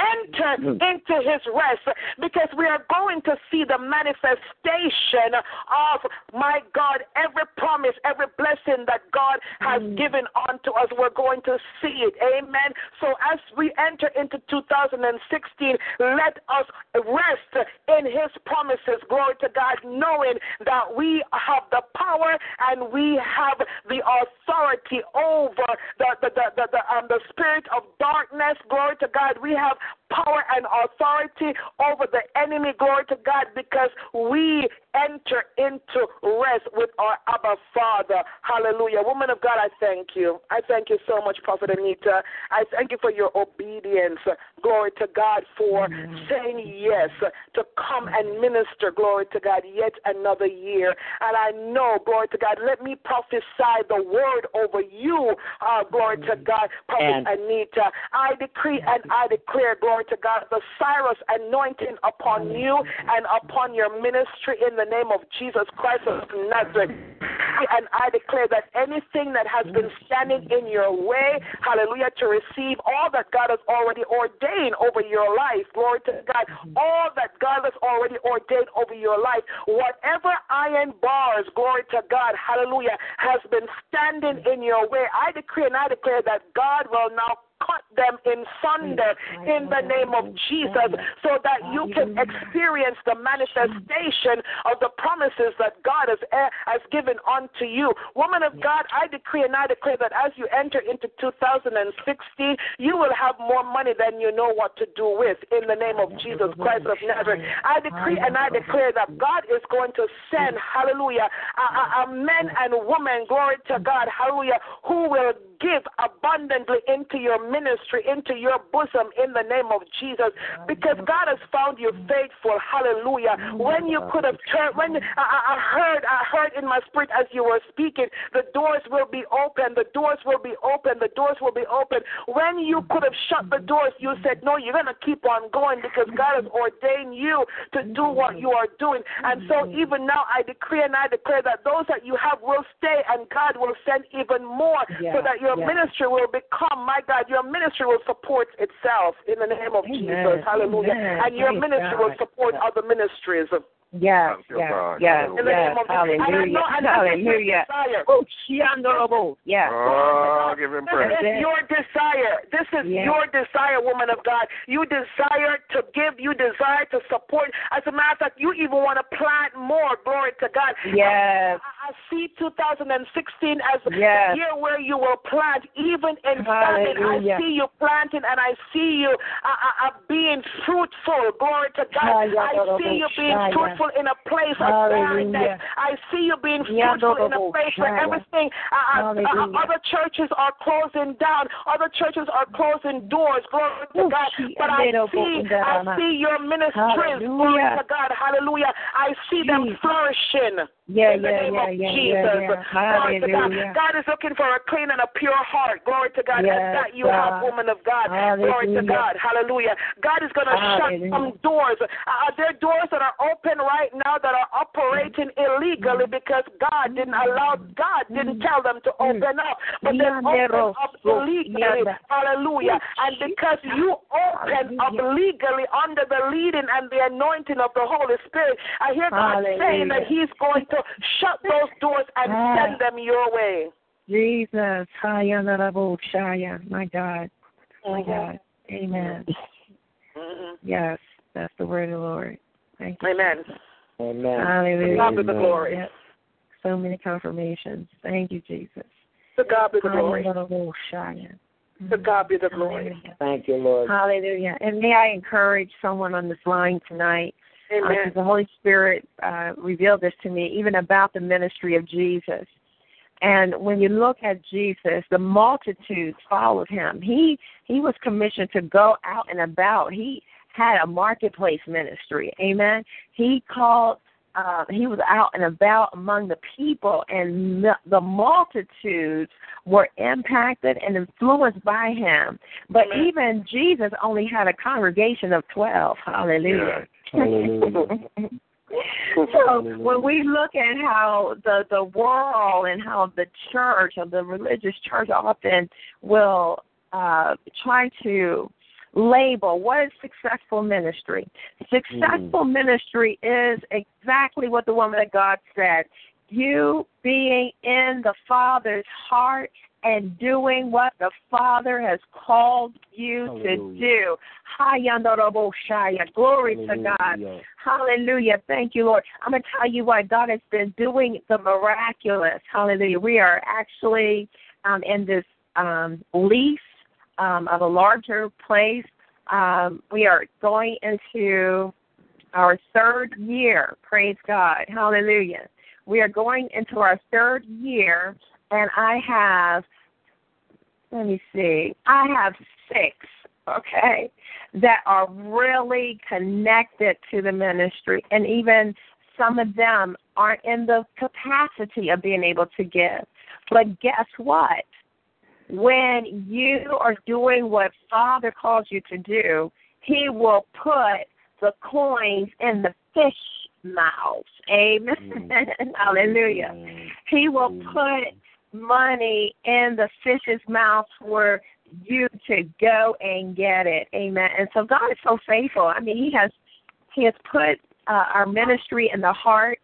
Enter into his rest because we are going to see the manifestation of, my God, every promise, every blessing that God has given unto us. We're going to see it. Amen. So as we enter into 2016, let us rest in his promises. Glory to God, knowing that we have the power and we have the authority over the the the, the, the, um, the spirit of darkness. Glory to God. We have up power and authority over the enemy. Glory to God, because we enter into rest with our Abba Father. Hallelujah. Woman of God, I thank you. I thank you so much, Prophet Anita. I thank you for your obedience. Glory to God for saying yes to come and minister. Glory to God, yet another year. And I know, glory to God, let me prophesy the word over you. Uh, glory to God, Prophet And- Anita. I decree and I declare, glory to God, the Cyrus anointing upon you and upon your ministry in the name of Jesus Christ of Nazareth. And I declare that anything that has been standing in your way, hallelujah, to receive all that God has already ordained over your life, glory to God, all that God has already ordained over your life, whatever iron bars, glory to God, hallelujah, has been standing in your way, I decree and I declare that God will now cut them in sunder in the name of Jesus so that you can experience the manifestation of the promises that God has, eh, has given unto you. Woman of God, I decree and I declare that as you enter into 2016, you will have more money than you know what to do with in the name of Jesus Christ of Nazareth. I decree and I declare that God is going to send, hallelujah, a, a, a men and women, glory to God, hallelujah, who will give abundantly into your ministry, into your bosom in the name of Jesus, because God has found you faithful. Hallelujah. When you could have turned, when I, I heard, I heard in my spirit as you were speaking, the doors will be open, the doors will be open, the doors will be open. When you could have shut the doors, you said, No, you're going to keep on going because God has ordained you to do what you are doing. And so even now, I decree and I declare that those that you have will stay and God will send even more so that your ministry will become, my God, your ministry will support itself in the name of Jesus. Hallelujah. Amen. And your Praise ministry will God. support other ministries. Yes, Thank you, yes, God. yes, In the name yes. of Jesus. And I Hallelujah. know, and your Hallelujah. desire. Oh, shiandorobo. Yes. Oh, give him praise. This is your desire. This is Yeah. your desire, woman of God. You desire to give. You desire to support. As a matter of fact, you even want to plant more. Glory to God. Yes. See 2016 as Yes. the year where you will plant, even in famine. I see you planting, and I see you uh, uh, uh, being fruitful. Glory to God. I see you being fruitful in a place of barrenness. I see you being fruitful in a place where everything. Uh, uh, uh, other churches are closing down. Other churches are closing doors. Glory to God. But I see, I see your ministries. Glory to God. Hallelujah. I see them flourishing. Yeah, in the yeah, name yeah, of yeah, Jesus. yeah. Glory to God. God is looking for a clean and a pure heart. Glory to God. Yes, and that you have, woman of God. Glory to God. Hallelujah. God is going to shut some doors. Are there doors that are open right now that are operating illegally because God didn't allow, God didn't tell them to open up. But they're open up illegally. Hallelujah. And because you open up legally under the leading and the anointing of the Holy Spirit, I hear God saying that He's going to shut those doors and Ah. send them your way. Jesus. Hayanarabo Shaya. My God. My God. Amen. Mhm. Yes. That's the word of the Lord. Thank you. Amen. Amen. Hallelujah. God be the glory. Yes. So many confirmations. Thank you, Jesus. To God be the glory. Hayanarabo Shaya. To God be the glory. Hallelujah. Thank you, Lord. Hallelujah. And may I encourage someone on this line tonight Amen. the Holy Spirit uh, revealed this to me, even about the ministry of Jesus. And when you look at Jesus, the multitudes followed him. He he was commissioned to go out and about. He had a marketplace ministry. Amen. He called. Uh, he was out and about among the people, and the, the multitudes were impacted and influenced by him. But Amen. even Jesus only had a congregation of twelve. Hallelujah. Hallelujah. so when we look at how the the world and how the church or the religious church often will uh try to label. What is successful ministry? Successful mm. ministry is exactly what the woman of God said. You being in the Father's heart and doing what the Father has called you Hallelujah. to do. Glory Hallelujah. to God. Hallelujah. Thank you, Lord. I'm going to tell you what God has been doing the miraculous. Hallelujah. We are actually um, in this um, lease um, of a larger place. Um, we are going into our third year. Praise God. Hallelujah. We are going into our third year, and I have, let me see, I have six, okay, that are really connected to the ministry, and even some of them aren't in the capacity of being able to give. But guess what? When you are doing what Father calls you to do, He will put the coins in the fish mouths. Amen. Mm. Hallelujah. Mm. He will mm. put money in the fish's mouth for you to go and get it. Amen. And so God is so faithful. I mean, He has He has put uh, our ministry in the heart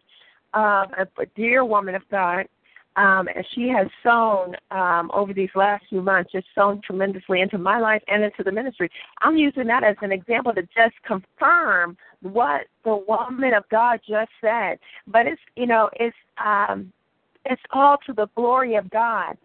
of a dear woman of God um, and she has sown um, over these last few months, just sown tremendously into my life and into the ministry. I'm using that as an example to just confirm what the woman of God just said. But it's you know it's um, it's all to the glory of God.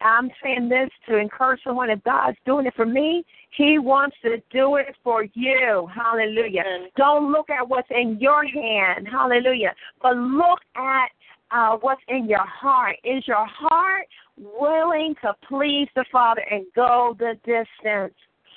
I'm saying this to encourage someone if God's doing it for me, He wants to do it for you. Hallelujah. Don't look at what's in your hand. Hallelujah. But look at uh, what's in your heart. Is your heart willing to please the Father and go the distance?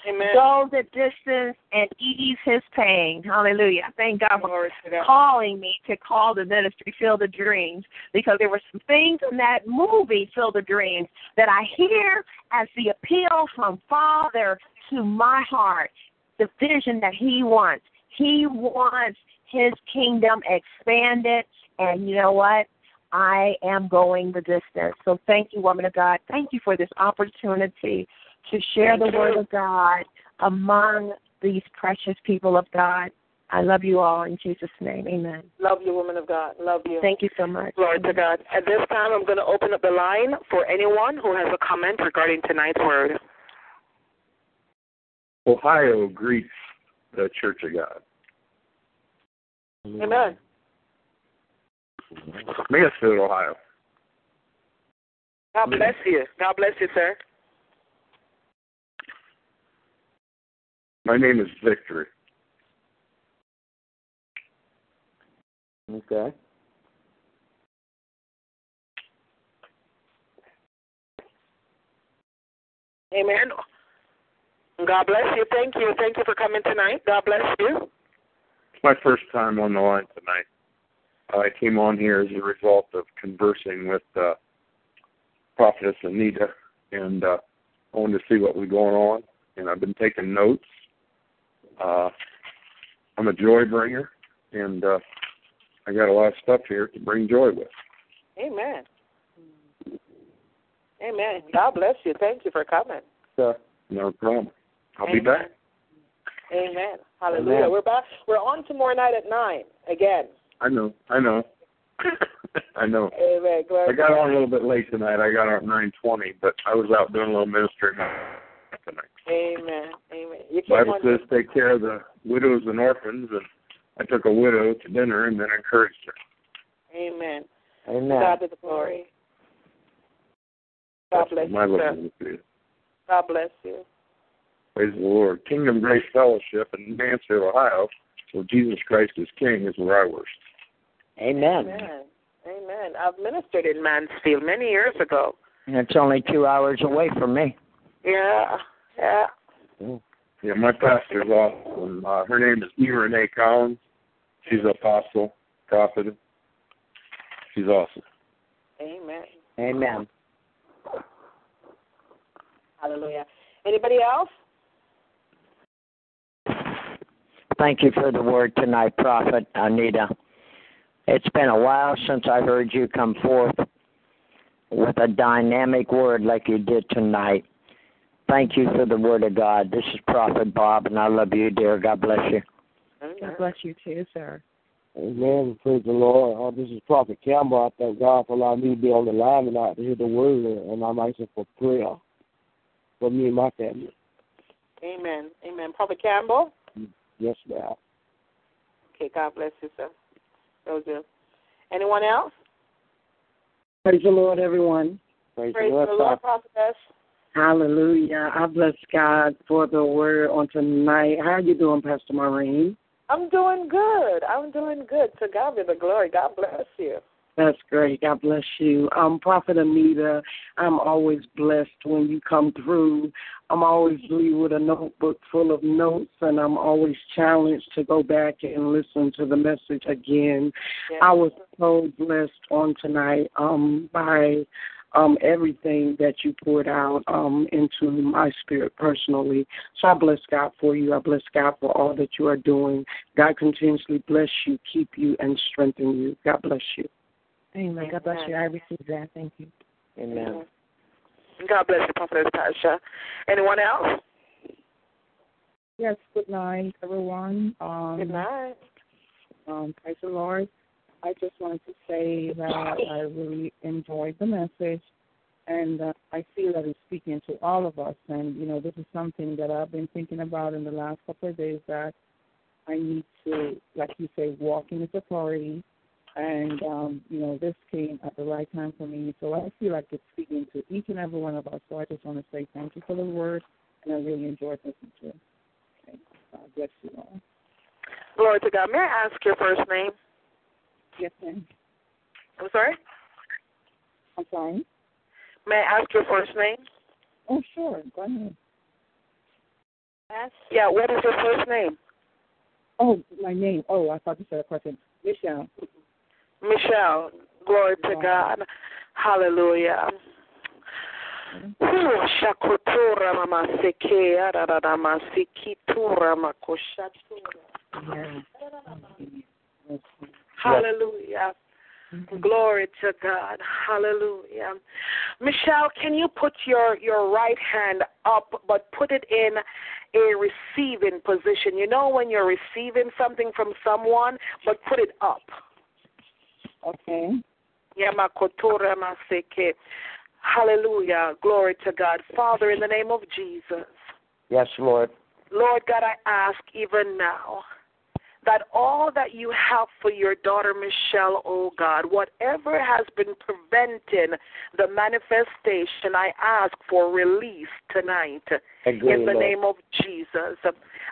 Amen. Go the distance and ease his pain. Hallelujah. Thank God for calling me to call the ministry Field of Dreams because there were some things in that movie, Field of Dreams, that I hear as the appeal from Father to my heart, the vision that he wants. He wants his kingdom expanded. And you know what? I am going the distance. So thank you, woman of God. Thank you for this opportunity to share thank the you. word of God among these precious people of God. I love you all in Jesus' name. Amen. Love you, woman of God. Love you. Thank you so much. Glory to God. At this time, I'm going to open up the line for anyone who has a comment regarding tonight's word. Ohio greets the Church of God. Amen. Mansfield, Ohio. God bless you. God bless you, sir. My name is Victory. Okay. Amen. God bless you. Thank you. Thank you for coming tonight. God bless you. It's my first time on the line tonight. I came on here as a result of conversing with uh, Prophetess Anita, and uh, I wanted to see what was going on. And I've been taking notes. Uh, I'm a joy bringer, and uh, I got a lot of stuff here to bring joy with. Amen. Amen. God bless you. Thank you for coming. Sure. No problem. I'll Amen. be back. Amen. Hallelujah. Amen. We're back. We're on tomorrow night at nine again. I know. I know. I know. Amen. Glory I got on a little bit late tonight. I got on at nine twenty, but I was out doing a little ministry tonight. Amen. Amen. You Bible can't says take care of the widows and orphans, and I took a widow to dinner and then encouraged her. Amen. Amen. God be the glory. God That's bless my you, little sir. God bless you. Praise the Lord. Kingdom Grace Fellowship in Mansfield, Ohio, where Jesus Christ is King, is where I worship. Amen. Amen. Amen. I've ministered in Mansfield many years ago. And it's only two hours away from me. Yeah. Yeah. Yeah, my pastor's awesome. Uh, her name is E. Renee Collins. She's an apostle, prophet. She's awesome. Amen. Amen. Hallelujah. Anybody else? Thank you for the word tonight, Prophet Anita. It's been a while since I heard you come forth with a dynamic word like you did tonight. Thank you for the word of God. This is Prophet Bob, and I love you, dear. God bless you. God bless you too, sir. Amen. Praise the Lord. Uh, this is Prophet Campbell. I thank God for allowing me to be on the line tonight to hear the word, and I'm asking for prayer for me and my family. Amen. Amen. Prophet Campbell. Yes, ma'am. Okay. God bless you, sir. Those are. Anyone else? Praise the Lord, everyone. Praise, Praise the Lord. the Lord, prophetess. Hallelujah. I bless God for the word on tonight. How are you doing, Pastor Maureen? I'm doing good. I'm doing good. To God be the glory. God bless you. That's great. God bless you. Um, Prophet Anita, I'm always blessed when you come through. I'm always leave with a notebook full of notes, and I'm always challenged to go back and listen to the message again. Yes. I was so blessed on tonight um, by um, everything that you poured out um, into my spirit personally. So I bless God for you. I bless God for all that you are doing. God continuously bless you, keep you, and strengthen you. God bless you. Amen. God bless you. I receive that. Thank you. Amen. God bless you, Prophetess Tasha. Anyone else? Yes, good night, everyone. Um, Good night. Um, praise the Lord. I just wanted to say that I really enjoyed the message, and uh, I feel that it's speaking to all of us. And you know, this is something that I've been thinking about in the last couple of days. That I need to, like you say, walk in His authority. And um, you know, this came at the right time for me. So I feel like it's speaking to each and every one of us. So I just want to say thank you for the word, and I really enjoyed listening to it. Okay. God bless you all. Glory to God. May I ask your first name? Yes, ma'am. I'm sorry? I'm sorry. May I ask your first name? Oh, sure. Go ahead. Yes. Yeah, what is your first name? Oh, my name. Oh, I thought you said a question. Michelle. Michelle. Glory to God. Hallelujah. Mama seke, masikitura makoshatura. Hallelujah. Glory to God. Hallelujah. Michelle, can you put your, your right hand up, but put it in a receiving position? You know when you're receiving something from someone, but put it up. Okay. Yamakotora maseke. Hallelujah. Glory to God. Father, in the name of Jesus. Yes, Lord. Lord God, I ask even now that all that you have for your daughter Michelle, oh God, whatever has been preventing the manifestation, I ask for release tonight Agree, in the Lord. name of Jesus.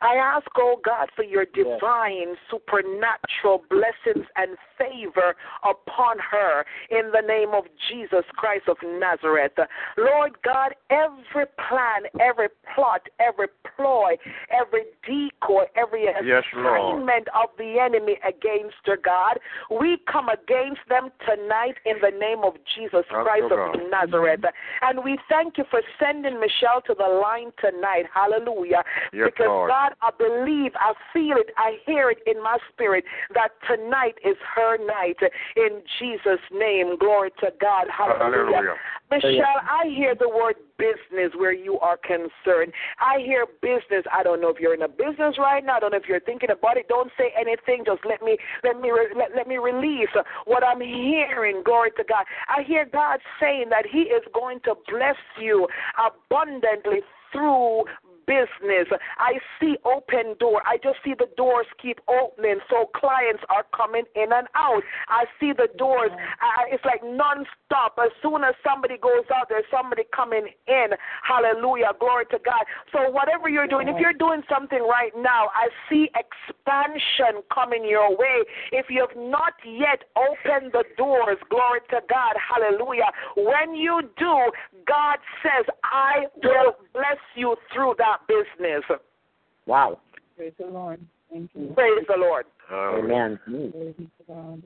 I ask, oh God, for your divine, supernatural blessings and favor upon her in the name of Jesus Christ of Nazareth. Lord God, every plan, every plot, every ploy, every decoy, every Yes, Lord. of the enemy against her, God, we come against them tonight in the name of Jesus Christ of. Nazareth. And we thank you for sending Michelle to the line tonight. Hallelujah. Yes, because Lord. God, I believe, I feel it, I hear it in my spirit that tonight is her night. In Jesus' name, glory to God. Hallelujah. Hallelujah. Michelle, I hear the word business where you are concerned. I hear business. I don't know if you're in a business right now. I don't know if you're thinking about it. Don't say anything. Just let me let me re- let, let me release what I'm hearing. Glory to God. I hear God saying that He is going to bless you abundantly through business. I see open door. I just see the doors keep opening, so clients are coming in and out. I see the doors. I, it's like nonstop. As soon as somebody goes out, there's somebody coming in. Hallelujah. Glory to God. So whatever you're doing, if you're doing something right now, I see expansion coming your way. If you have not yet opened the doors, glory to God. Hallelujah. When you do, God says, I will bless you through that business. Wow. Praise the Lord. Thank you. Praise the Lord. Amen. Praise God.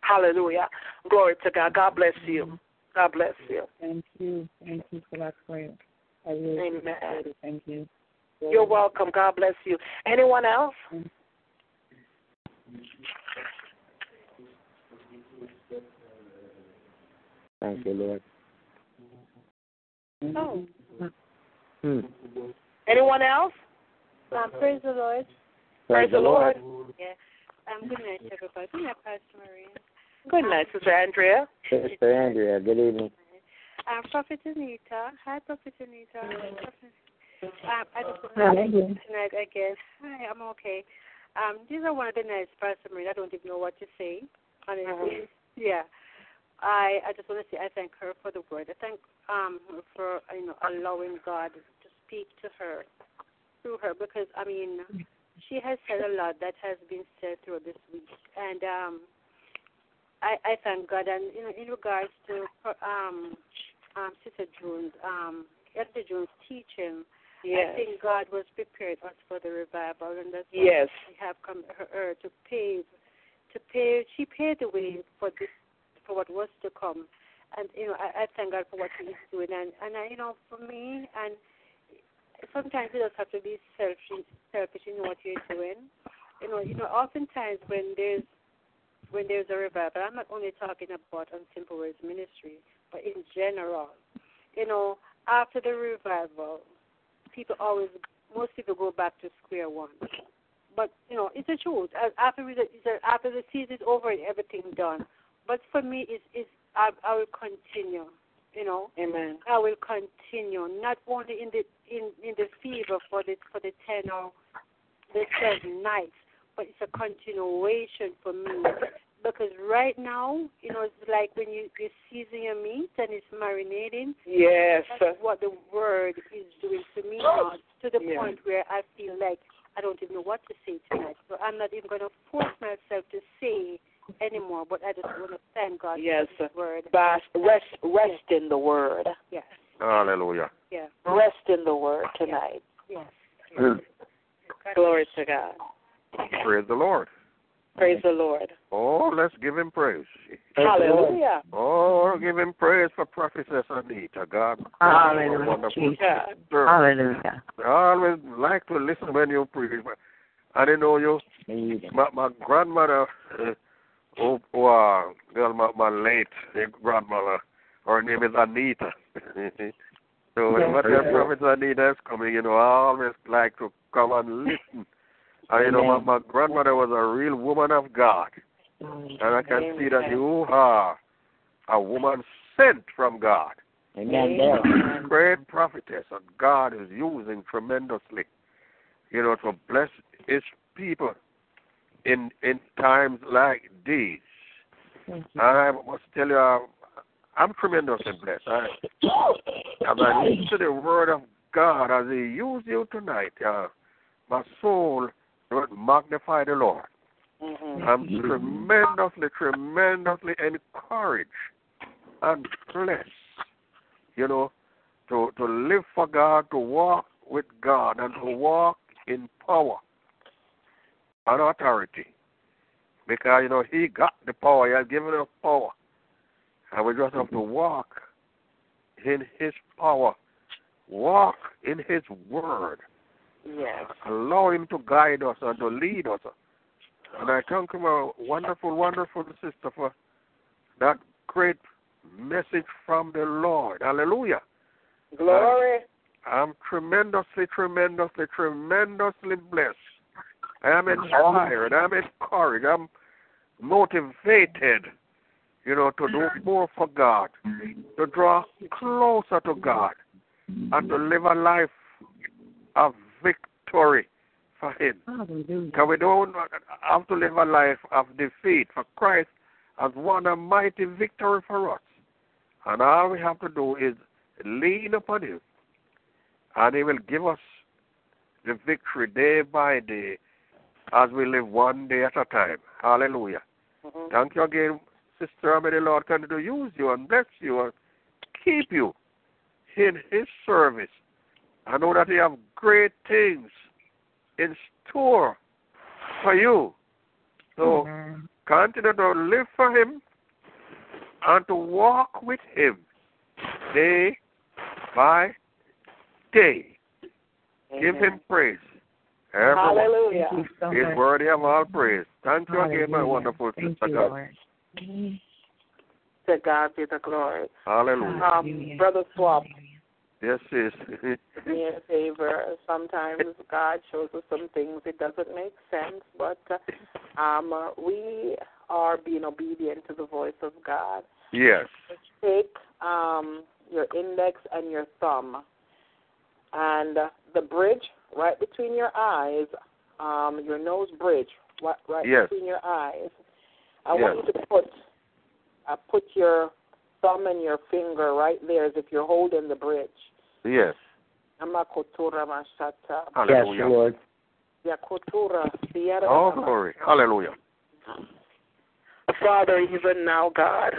Hallelujah. Glory to God. God bless you. God bless you. Thank you. Thank you for that prayer. I really Amen. appreciate it. Thank you. You're welcome. God bless you. Anyone else? Thank you, Lord. Oh. Hmm. Anyone else? Um, praise the Lord. Praise the Lord. Yeah. Um, good night, everybody. Good night, Pastor Maria. Good night, Sister Andrea. Sister Andrea, good evening. Um, Prophet Anita. Hi, Prophet Anita. Prophet, um, I just want Hi, to again. tonight again. Hi, I'm okay. Um, these are one of the nights, Pastor Maria. I don't even know what to say. Honestly, yeah. I I just want to say I thank her for the word. I thank um for you know allowing God to speak to her through her because I mean she has said a lot that has been said through this week and um I I thank God and you know in regards to her, um um Sister June's um Sister June's teaching Yes. I think God was prepared us for the revival and that's why Yes. we have come her, her to pave to pave she paved the way for this for what was to come. And you know, I, I thank God for what He is doing. And and I, you know, for me, and sometimes you just have to be selfish, selfish in what you're doing. You know, you know, oftentimes when there's when there's a revival, I'm not only talking about on Simple Words Ministry, but in general. You know, after the revival, people always, most people go back to square one. But you know, it's the truth. After a- after the season is over, and everything done. But for me, it's, it's I, I will continue. You know, Amen. I will continue. Not only in the in in the fever for the for the ten or the seven nights, but it's a continuation for me. Because right now, you know, it's like when you you season your meat and it's marinating. Yes. That's what the word is doing to me oh. now, to the Yeah. point where I feel like I don't even know what to say tonight. So I'm not even going to force myself to say anymore. But I just want to thank God Yes. for His word. Bas- Rest, rest in the word. Yes. Hallelujah. Yeah. Rest in the word tonight. Yes. Glory to God. Praise the Lord. Praise the Lord. Oh, let's give him praise. Hallelujah. Oh, give him praise for Prophetess Anita. God. Hallelujah, Wonderful Jesus. sister. Hallelujah. I always like to listen when you preach. but I didn't know you. My, my grandmother, uh, oh, oh uh, girl, my, my late grandmother, her name is Anita. so whenever the Prophet Anita is coming, you know, I always like to come and listen. And you know, my, my grandmother was a real woman of God. And I can see that you are a woman sent from God. Amen. Great prophetess that God is using tremendously, you know, to bless his people in in times like these. I must tell you, uh, I'm tremendously blessed. I, as I listen to the word of God as He used you tonight, uh, my soul would magnify the Lord. I'm tremendously, tremendously encouraged and blessed, you know, to to live for God, to walk with God, and to walk in power and authority. Because you know He got the power; He has given us power, and we just have to walk in His power, walk in His word, Yes. allow Him to guide us and to lead us. And I thank you, my wonderful, wonderful sister, for that great message from the Lord. Hallelujah. Glory. I'm tremendously, tremendously, tremendously blessed. I am inspired. I'm encouraged. I'm motivated, you know, to do mm-hmm. more for God, to draw closer to God, and to live a life of victory for Him. Because we don't have to live a life of defeat, for Christ has won a mighty victory for us. And all we have to do is lean upon Him, and He will give us the victory day by day as we live one day at a time. Hallelujah. Mm-hmm. Thank you again, Sister. May the Lord continue to use you and bless you and keep you in His service. I know that He have great things in store for you. So continue to live for Him and to walk with Him day by day. Give Him praise. Everyone. Hallelujah. He's worthy of all praise. Thank you again, my wonderful sister. God. To God be the glory. Hallelujah. Um, Brother Swap, Yes, sis. me a favor. Sometimes God shows us some things it doesn't make sense, but uh, um, uh, we are being obedient to the voice of God. yes. Take um, your index and your thumb, and uh, the bridge right between your eyes, um, your nose bridge right, right Yes. between your eyes. I Yes. want you to put uh, put your thumb and your finger right there as if you're holding the bridge. Yes. Amakotura mashata. Yes, Lord. Yakotura sierra Oh, mama. glory. Hallelujah. Father, even now, God,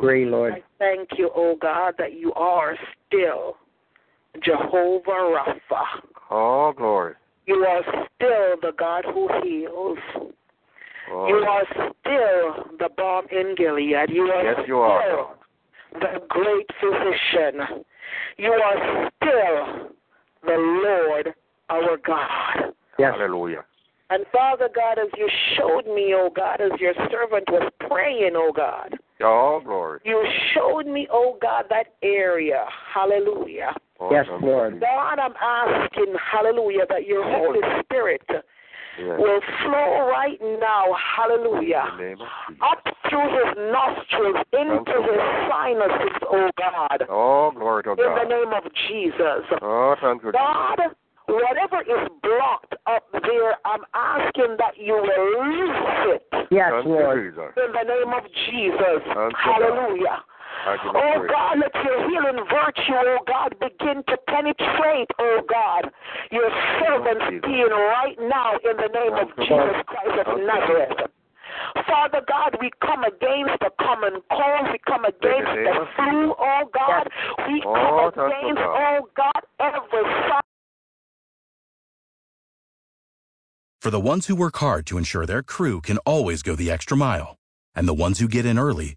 Great Lord. I thank you, oh God, that you are still Jehovah Rapha. Oh, glory. You are still the God who heals. Oh, You are still the balm in Gilead. You are yes, you still are. the great physician. You are still the Lord our God. Yes. Hallelujah. And Father God, as you showed me, oh God, as your servant was praying, oh God, Oh, glory. you showed me, oh God, that area. Hallelujah. Oh, Yes, thank Lord. God, I'm asking, hallelujah, that your Holy Spirit Yes. will flow right now, hallelujah, In the name of Jesus. up through his nostrils into his God. sinuses, oh God, Oh, glory to God. in the name of Jesus. Oh, thank you. God, whatever is blocked up there, I'm asking that you release it Yes, Thank Lord. you, Jesus. in the name of Jesus. Thank you, God. Hallelujah. I give you Oh. God, let your healing virtue, oh God, begin to penetrate, oh God, your servant's being right now in the name of Jesus Christ of Thank. Nazareth. Father God, we come against the common cold. We come against name the of flu, oh God. We Oh, come against, oh God, every sign. For the ones who work hard to ensure their crew can always go the extra mile, and the ones who get in early